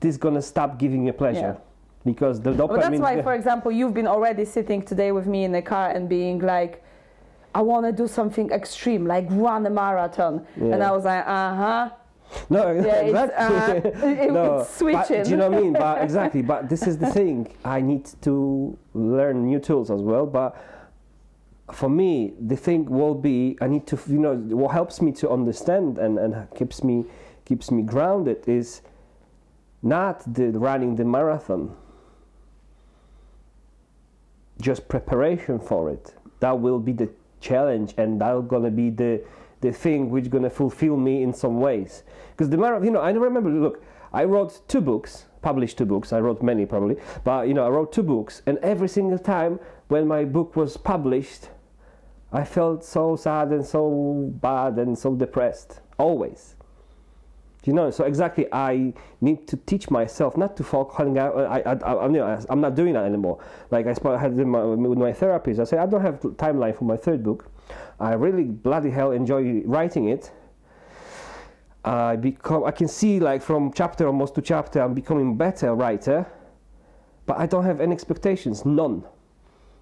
this gonna stop giving you pleasure Yeah. because the dopamine. But that's why, for example, you've been already sitting today with me in the car and being like, I want to do something extreme, like run a marathon. And I was like, uh huh. No, Yeah, it's, exactly. uh, it- no, it's switching. But, do you know what I mean? But exactly. But this is the thing. I need to learn new tools as well. But for me, the thing will be I need to, you know, what helps me to understand and, and keeps me keeps me grounded is not the running the marathon. Just preparation for it. That will be the challenge, and that's gonna be the the thing which gonna fulfill me in some ways. Because the marathon, you know, I remember. Look, I wrote two books, published two books. I wrote many probably, but you know, I wrote two books, and every single time when my book was published, I felt so sad and so bad and so depressed. Always. You know, so exactly, I need to teach myself not to fall hang out. I, I, I, know, I'm not doing that anymore. Like I spoke, had my, with my therapist. I said I don't have timeline for my third book. I really bloody hell enjoy writing it. I become, I can see like from chapter almost to chapter, I'm becoming better writer, but I don't have any expectations, none.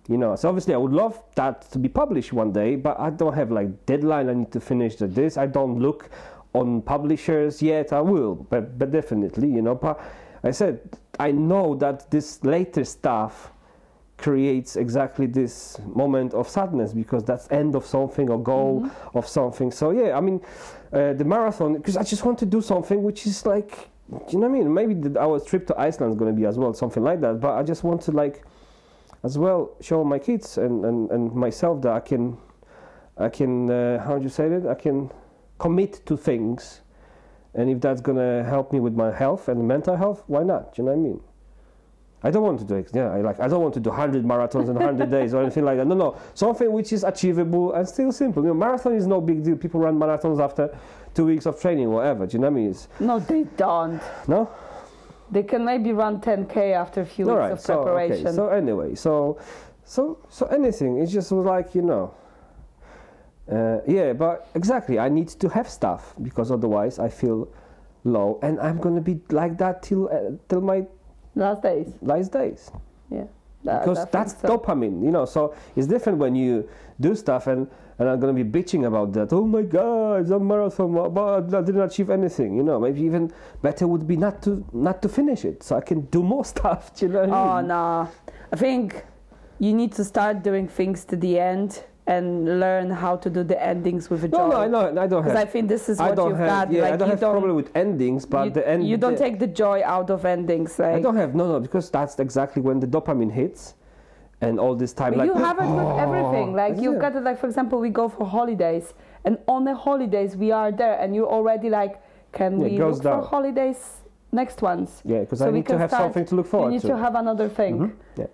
You know, so obviously I would love that to be published one day, but I don't have like deadline. I need to finish this. I don't look on publishers yet. I will, but but definitely, you know. But I said I know that this later stuff creates exactly this moment of sadness because that's end of something or goal Mm-hmm. of something. So yeah, I mean, uh, the marathon because I just want to do something which is like, do you know what I mean? Maybe the, our trip to Iceland is going to be as well something like that. But I just want to like, as well, show my kids and, and, and myself that I can, I can uh, how do you say that? I can commit to things, and if that's going to help me with my health and mental health, why not? Do you know what I mean? I don't want to do it. Yeah, I like. I don't want to do hundred marathons in hundred days or anything like that. No, no, something which is achievable and still simple. You know, marathon is no big deal. People run marathons after two weeks of training, whatever. Do you know what I mean? It's, No, they don't. no. They can maybe run 10k after a few weeks right. of So preparation. okay. So anyway, so so so anything. It's just like you know. Uh, yeah, but exactly. I need to have stuff because otherwise I feel low, and I'm gonna be like that till uh, till my Last days. last days. Yeah. That- because think that's so. dopamine, you know. So it's different when you do stuff and and I'm gonna be bitching about that. Oh my God, it's a marathon, but I didn't achieve anything. You know, maybe even better would be not to not to finish it, so I can do more stuff. You know what I Oh mean? no, I think you need to start doing things to the end and learn how to do the endings with a joy. No, no, I know, I don't Because. I think this is I what you've have. got. Yeah, like I don't have don't, problem with endings, but you, the end. you don't the- take the joy out of endings. Like I don't have no, no, because that's exactly when the dopamine hits, and all this time, But like you have it with everything. Like you've got it. Like for example, we go for holidays, and on the holidays we are there, and you're already like, can Yeah, we look down. for holidays next ones? yeah, because so I we need to have start- something to look forward. You need to. to have another thing. Mhm, Yeah.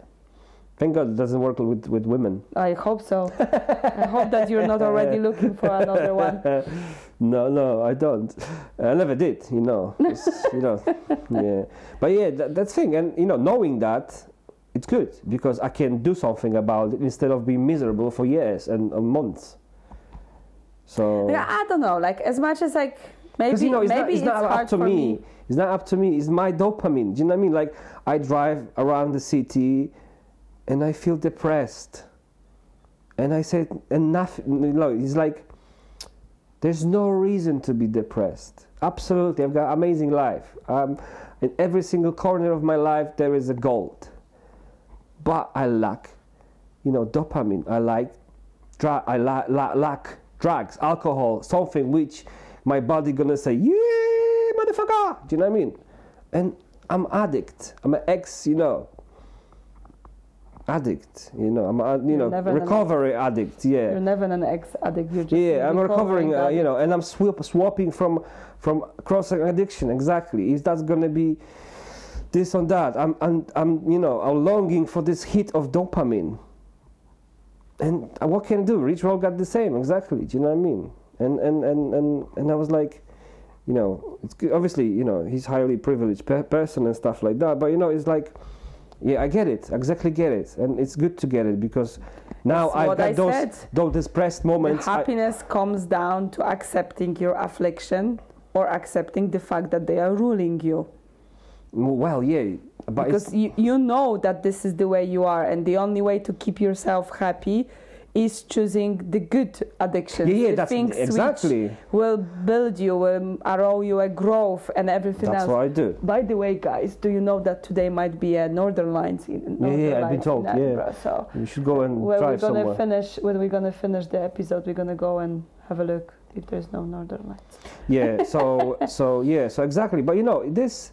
Thank God it doesn't work with with women. I hope so. I hope that you're not already looking for another one. no, no, I don't. I never did, you know. You know, yeah. But yeah, that, that's thing, and you know, knowing that, it's good because I can do something about it instead of being miserable for years and, and months. So, Yeah, I don't know. Like as much as like maybe you know, it's maybe not, it's it's not hard up to for me. It's not up to me. It's my dopamine. Do you know what I mean? Like I drive around the city, and I feel depressed. And I said, enough. know, it's like there's no reason to be depressed. Absolutely, I've got amazing life. Um, in every single corner of my life, there is a gold. But I lack, you know, dopamine. I like, dra- I la- la- lack drugs, alcohol, something which my body gonna say, yeah, motherfucker. Do you know what I mean? And I'm addict. I'm an ex, you know, addict. You know, I'm a, you You're know never an recovery addict. Yeah. You're never an ex addict. You're just Yeah, I'm recovering, uh, you know, and I'm swap, swapping from from cross addiction. Exactly, is that gonna be this or that? I'm, I'm, I'm, you know, I'm longing for this hit of dopamine. And uh, what can I do? Rich Roll got the same. Exactly. Do you know what I mean? And and and and and I was like, you know, it's good. obviously, you know, he's highly privileged pe- person and stuff like that. But you know, it's like. Yeah, I get it. Exactly get it, and it's good to get it because now That's I've what got I those said. those depressed The moments. I- happiness comes down to accepting your affliction or accepting the fact that they are ruling you. Well, yeah, but because you, you know that this is the way you are and the only way to keep yourself happy is choosing the good addiction. yeah, yeah, the that's things exactly which will build you will allow you a growth and everything that's else That's what I do. by the way guys do you know that today might be a northern lights in Yeah, northern yeah, I've been told, yeah. So You should go and when we're gonna somewhere. finish when we're gonna finish the episode we're gonna go and have a look if there's no northern lights yeah, so so yeah, so exactly. But you know, this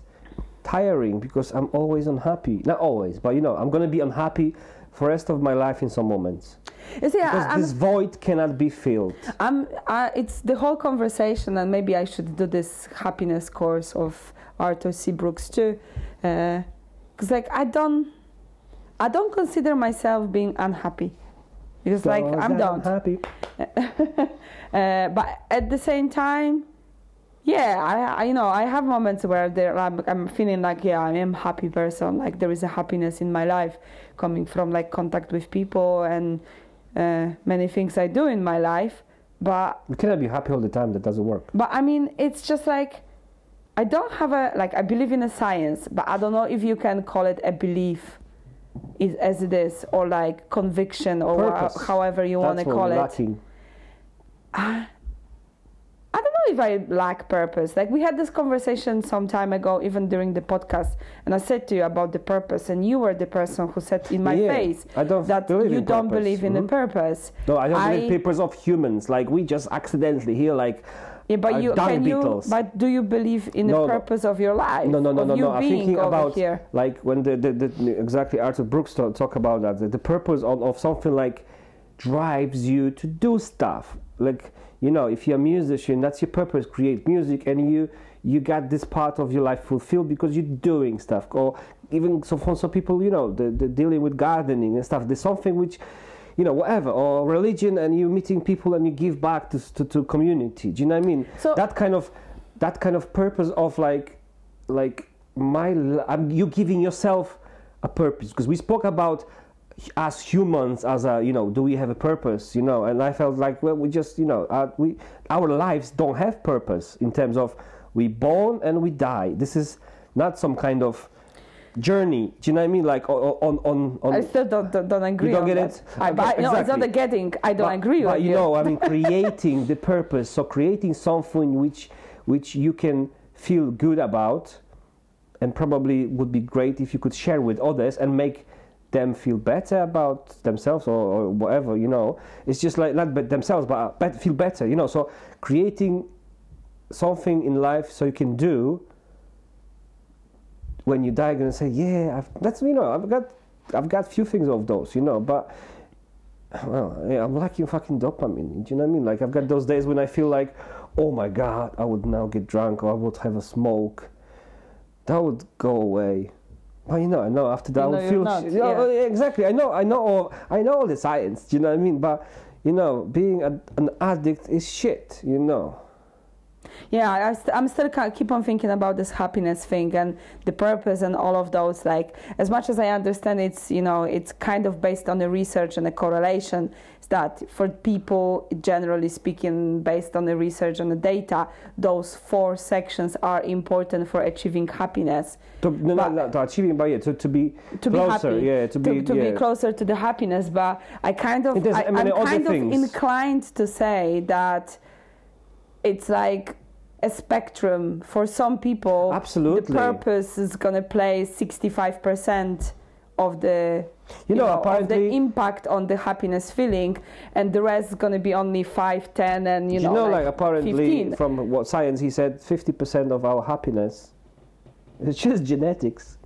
tiring because I'm always unhappy. Not always, but you know, I'm gonna be unhappy for the rest of my life in some moments you see because I, this void cannot be filled. I'm uh, it's the whole conversation, and maybe I should do this happiness course of Arthur C. Brooks too, because like I don't, I don't consider myself being unhappy, because like I'm don't. happy. Uh, but at the same time, yeah, I, I you know I have moments where there I'm, I'm feeling like yeah I am a happy person. Like there is a happiness in my life coming from like contact with people and uh, many things I do in my life. But You cannot be happy all the time. That doesn't work. but I mean, it's just like I don't have a like I believe in a science, but I don't know if you can call it a belief, is as it is, or like conviction, or wha- however you want to call it. lacking. I, I don't know believe I lack purpose. Like we had this conversation some time ago, even during the podcast, and I said to you about the purpose, and you were the person who said in my Yeah, face I don't that believe you in don't purpose. believe in Mhm. the purpose. No, I don't I- believe purpose of humans. Like we just accidentally here, like Yeah, but you can you? But do you believe in No, the purpose of your life? No, no, no, no, no. I'm thinking about here. like when the, the, the exactly Arthur Brooks talk, talk about that. The, the purpose of, of something like drives you to do stuff. Like you know, if you're a musician, that's your purpose. Create music, and you you got this part of your life fulfilled because you're doing stuff. Or even so for some people, you know, the, the dealing with gardening and stuff. There's something which you know, whatever, or religion, and you're meeting people and you give back to, to, to community. Do you know what I mean? So- that kind of that kind of purpose of like like my I'm, you giving yourself a purpose because we spoke about as humans as a you know do we have a purpose you know and i felt like well we just you know uh, we our lives don't have purpose in terms of we born and we die this is not some kind of journey do you know what i mean like on on on I still don't don't, don't agree. don't on get that. it? I, but I, no, it's not exactly. the getting. I don't but, agree but with you you. know, I mean, creating the purpose. So creating something which which you can feel good about, and probably would be great if you could share with others and make them feel better about themselves or, or whatever. You know, it's just like not but themselves, but uh, bet, feel better. You know, so creating something in life so you can do when you die, you're gonna say, yeah, I've, that's you know, I've got, I've got few things of those, you know, but well, yeah, I'm lacking fucking dopamine. Do you know what I mean? Like I've got those days when I feel like, oh my god, I would now get drunk or I would have a smoke. That would go away. Well, you know, I know after that You I know you're feel not, shit. Yeah, yeah. exactly. I know, I know, all, I know all the science. Do you know what I mean? But you know, being a, an addict is shit. You know. Yeah, I, i'm still keep on thinking about this happiness thing and the purpose and all of those. Like, as much as I understand, it's you know, it's kind of based on the research and the correlation. Is that for people, generally speaking, based on the research and the data, those four sections are important for achieving happiness. To, no, But- no, no, to achieving, but yeah, to, to be To be closer, happy, yeah, to be, to, yeah. be closer to the happiness. But I kind of, is, I, I mean, am other kind of inclined to say that it's like a spectrum. For some people, Absolutely. the purpose is going to play 65% of the You know, of the impact on the happiness feeling and the rest is going to be only 5 10 and you know, you know, like, like, apparently 15. from what science he said, fifty percent of our happiness is just genetics.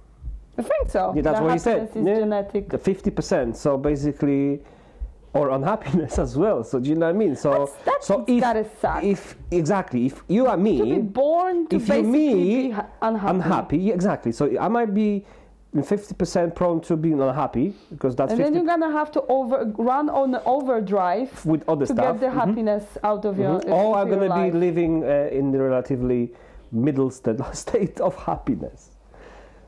i think so Yeah, that's the what he said. Yeah. genetic The fifty percent. So basically, or unhappiness as well. So do you know what I mean? So That's- that's so if gotta suck. if exactly if you are me, to be born to if you me, unhappy. unhappy, yeah, exactly. So I might be fifty percent prone to being unhappy because that's and then you're gonna have to over run on overdrive with other to stuff. get the Mhm. happiness out of your. Mhm. Or I'm going to be living uh, in the relatively middle st- state of happiness.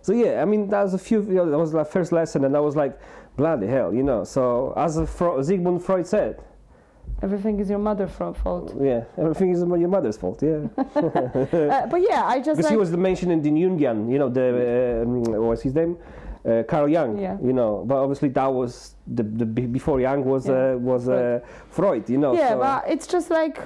So yeah, I mean that was a few. You know, that was the first lesson, and I was like, bloody hell, you know. So as a Fro- Sigmund Freud said, Everything is your mother's fault. yeah, everything is your mother's fault. Yeah, uh, but yeah, I just because like he was the mentioned in Jungian. You know, the um, what was his name? Uh, Carl Jung, Yeah. you know, but obviously that was the, the before Jung was Yeah. uh, was uh, Freud, you know. yeah, so. but it's just like.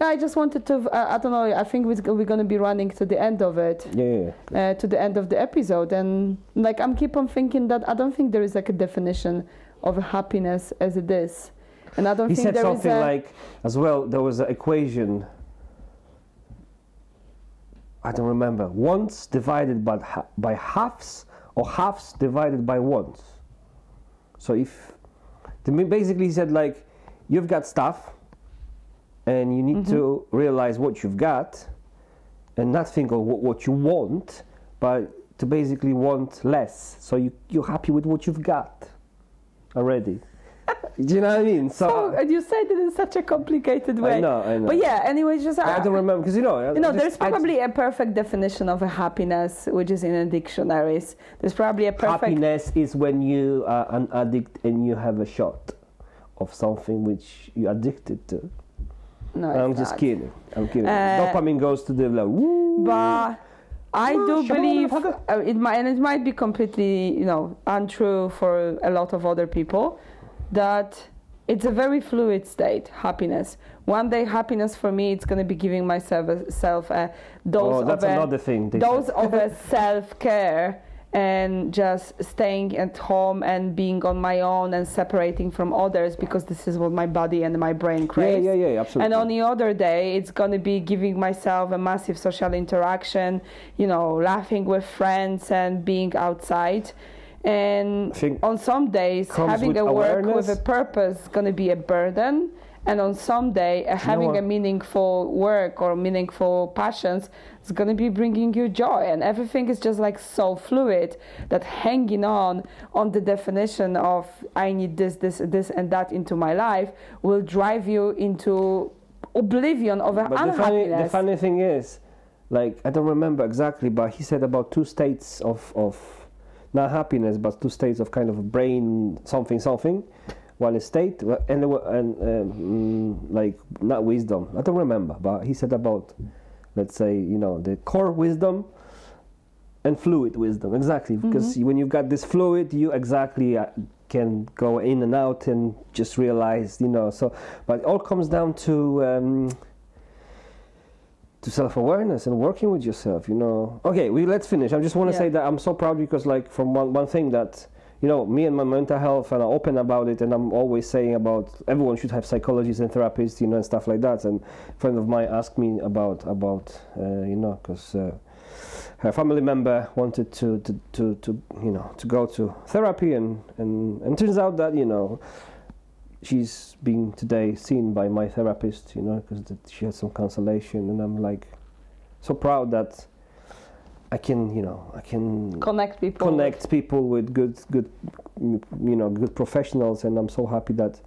Yeah, I just wanted to. Uh, I don't know. I think we're we're gonna be running to the end of it. yeah, yeah, yeah. uh, to the end of the episode and like i'm keep on thinking that i don't think there is like a definition of happiness as it is and i don't he think said there is something like as well there was an equation i don't remember Once divided by, ha- by halves or halves divided by ones so if to basically he said like you've got stuff and you need Mm-hmm. to realize what you've got and not think of what, what you want but to basically want less so you, you're happy with what you've got already do you know what i mean So and you said it in such a complicated way I know, I know. but yeah anyway just I don't remember because you know. you know, just- there's I- probably a perfect definition of a happiness, which is in the dictionaries. There's probably a perfect. happiness is when you are an addict and you have a shot of something which you're addicted to. No, I'm just not. kidding. I'm kidding. Uh, Dopamine goes to the like, woo. But I do shut believe uh, it might, and it might be completely, you know, untrue for a lot of other people, that it's a very fluid state, happiness. one day happiness for me it's going to be giving myself a, self a dose oh, that's of a, another thing. dose of a self-care and just staying at home and being on my own and separating from others because this is what my body and my brain yeah, craves. yeah, yeah, absolutely. and on the other day it's going to be giving myself a massive social interaction you know laughing with friends and being outside. And on some days having a work with a purpose is going to be a burden and on some day uh, having a meaningful work or meaningful passions is going to be bringing you joy. And everything is just like so fluid that hanging on on the definition of i need this this this and that into my life will drive you into oblivion of a But the funny, the funny thing is, like I don't remember exactly, but he said about two states of of not happiness, but two states of kind of brain something something. One state uh, and and um, mm, like not wisdom. I don't remember, but he said about let's say you know the core wisdom and fluid wisdom exactly because when you've got this fluid you exactly uh, can go in and out and just realize you know so but it all comes down to um, to self-awareness and working with yourself you know okay we let's finish i just want to Yeah. say that i'm so proud because like from one, one thing that you know me and my mental health and i'm open about it and i'm always saying about everyone should have psychologists and therapists you know and stuff like that. And a friend of mine asked me about about uh, you know because uh, her family member wanted to, to, to, to you know to go to therapy. And, and and turns out that you know she's being today seen by my therapist you know because she had some consolation. And i'm like so proud that i can you know i can connect people connect people with good good you know good professionals and i'm so happy that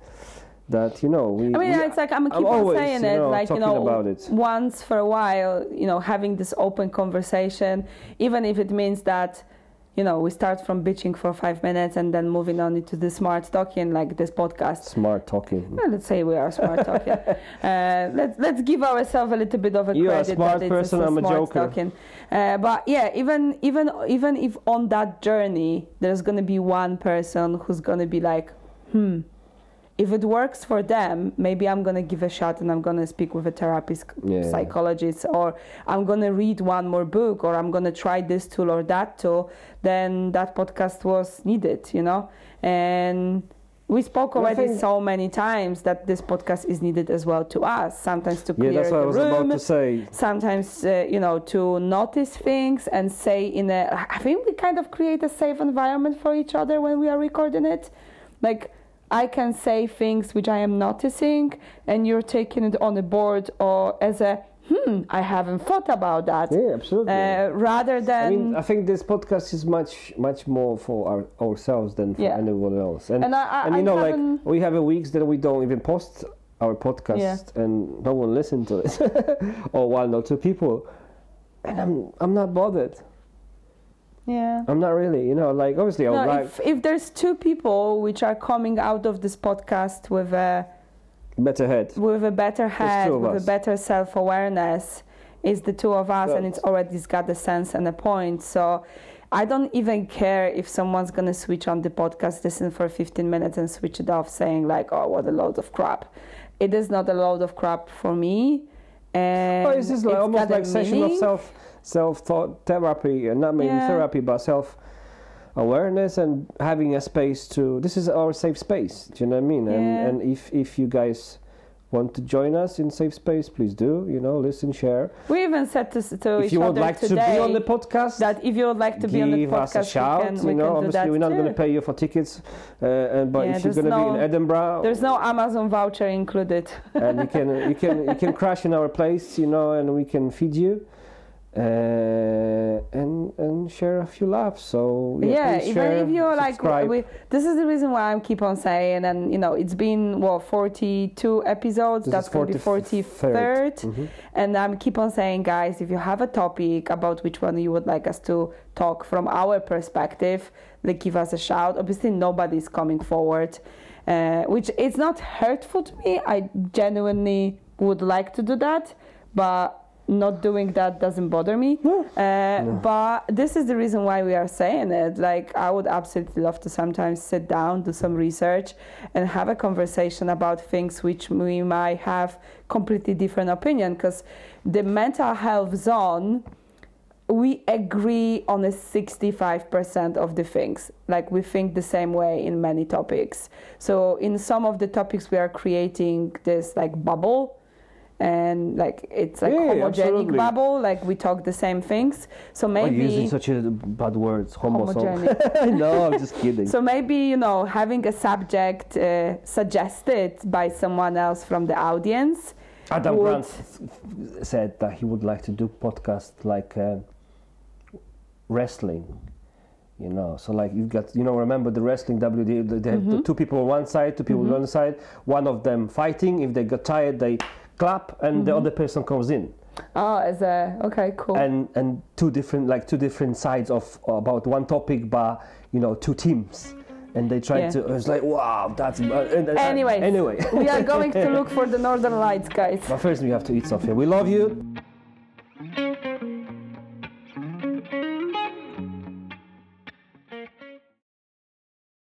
that you know we, I mean, we- it's like I'm I'm keep on always, saying you it, know, like you know, about it. once for a while, you know, having this open conversation, even if it means that, you know, we start from bitching for five minutes and then moving on into the smart talking, like this podcast. smart talking Well, let's say we are smart talking. uh, let's let's give ourselves a little bit of a You're a credit smart that it's person, a I'm a smart joker. talking. Uh, but yeah, even even even if on that journey there's gonna be one person who's gonna be like, hmm, if it works for them, maybe I'm gonna give a shot and I'm gonna speak with a therapist, Yeah. psychologist, or I'm gonna read one more book, or I'm gonna try this tool or that tool. Then that podcast was needed, you know, and. We spoke already think- so many times that this podcast is needed as well to us. Sometimes to clear yeah that's what the i was room, about to say sometimes uh, you know to notice things and say in a i think we kind of create a safe environment for each other when we are recording it like i can say things which i am noticing and you're taking it on the board or as a hmm i haven't thought about that yeah absolutely uh, rather than I mean, I think this podcast is much, much more for our, ourselves than for Yeah. anyone else. And, And I- I- and you I know, like we have a weeks that we don't even post our podcast, and no one listens to it, or one or two people, and I'm, I'm not bothered. Yeah I'm not really, you know, like obviously I would no, like if, if there's two people which are coming out of this podcast with a better head. with a better head, with us. a better self awareness, is the two of us, and it's already got the sense and a point. So I don't even care if someone's gonna switch on the podcast, listen for 15 minutes, and switch it off, saying like, "Oh, what a load of crap." It is not a load of crap for me. And Oh, it's just like it's almost like session of self self thought therapy, and not maybe Yeah. therapy, but self awareness and having a space to. This is our safe space. Do you know what I mean? Yeah. And and if if you guys want to join us in safe space, please do. You know, listen, share. We even said to, to if each you would like today to be on the podcast, that if you would like to be on the podcast us a shout. we can, we you know obviously we're not going to pay you for tickets, uh, and, but Yeah, if you're going to be in no- Edinburgh, There's no Amazon voucher included. and you can you can you can crash in our place, you know, and we can feed you. Uh, and and share a few laughs. So yeah, yeah, please even share, if you're like, we, this is the reason why I'm keep on saying, and you know, it's been what 42 episodes. This That's going to be 43rd. 43rd, Mhm. and I'm keep on saying, guys, if you have a topic about which one you would like us to talk from our perspective, like give us a shout. Obviously, nobody's coming forward, uh, which it's not hurtful to me. I genuinely would like to do that, but not doing that doesn't bother me. No. Uh, But this is the reason why we are saying it. Like, I would absolutely love to sometimes sit down, do some research, and have a conversation about things which we might have completely different opinion. Because the mental health zone, we agree on a 65% of the things. Like, we think the same way in many topics. So, in some of the topics, we are creating this like bubble and like it's like Yeah, homogenic absolutely. bubble like we talk the same things so are you using such a bad words. Homogenic. no, I'm just kidding. so maybe you know having a subject uh, suggested by someone else from the audience Adam would- Grant said that he would like to do podcast like uh, wrestling. You know, so like you've got, you know, remember the wrestling WD, they have Mm-hmm. the two people on one side, two people on one side, one of them fighting. If they get tired, they clap, and Mm-hmm. the other person comes in, oh as a okay cool and and two different, like two different sides of about one topic, but you know, two teams, and they try Yeah. to. It's like wow, that's. Uh, and- anyway. we are going to look for the northern lights guys But first, we have to eat something. We love you.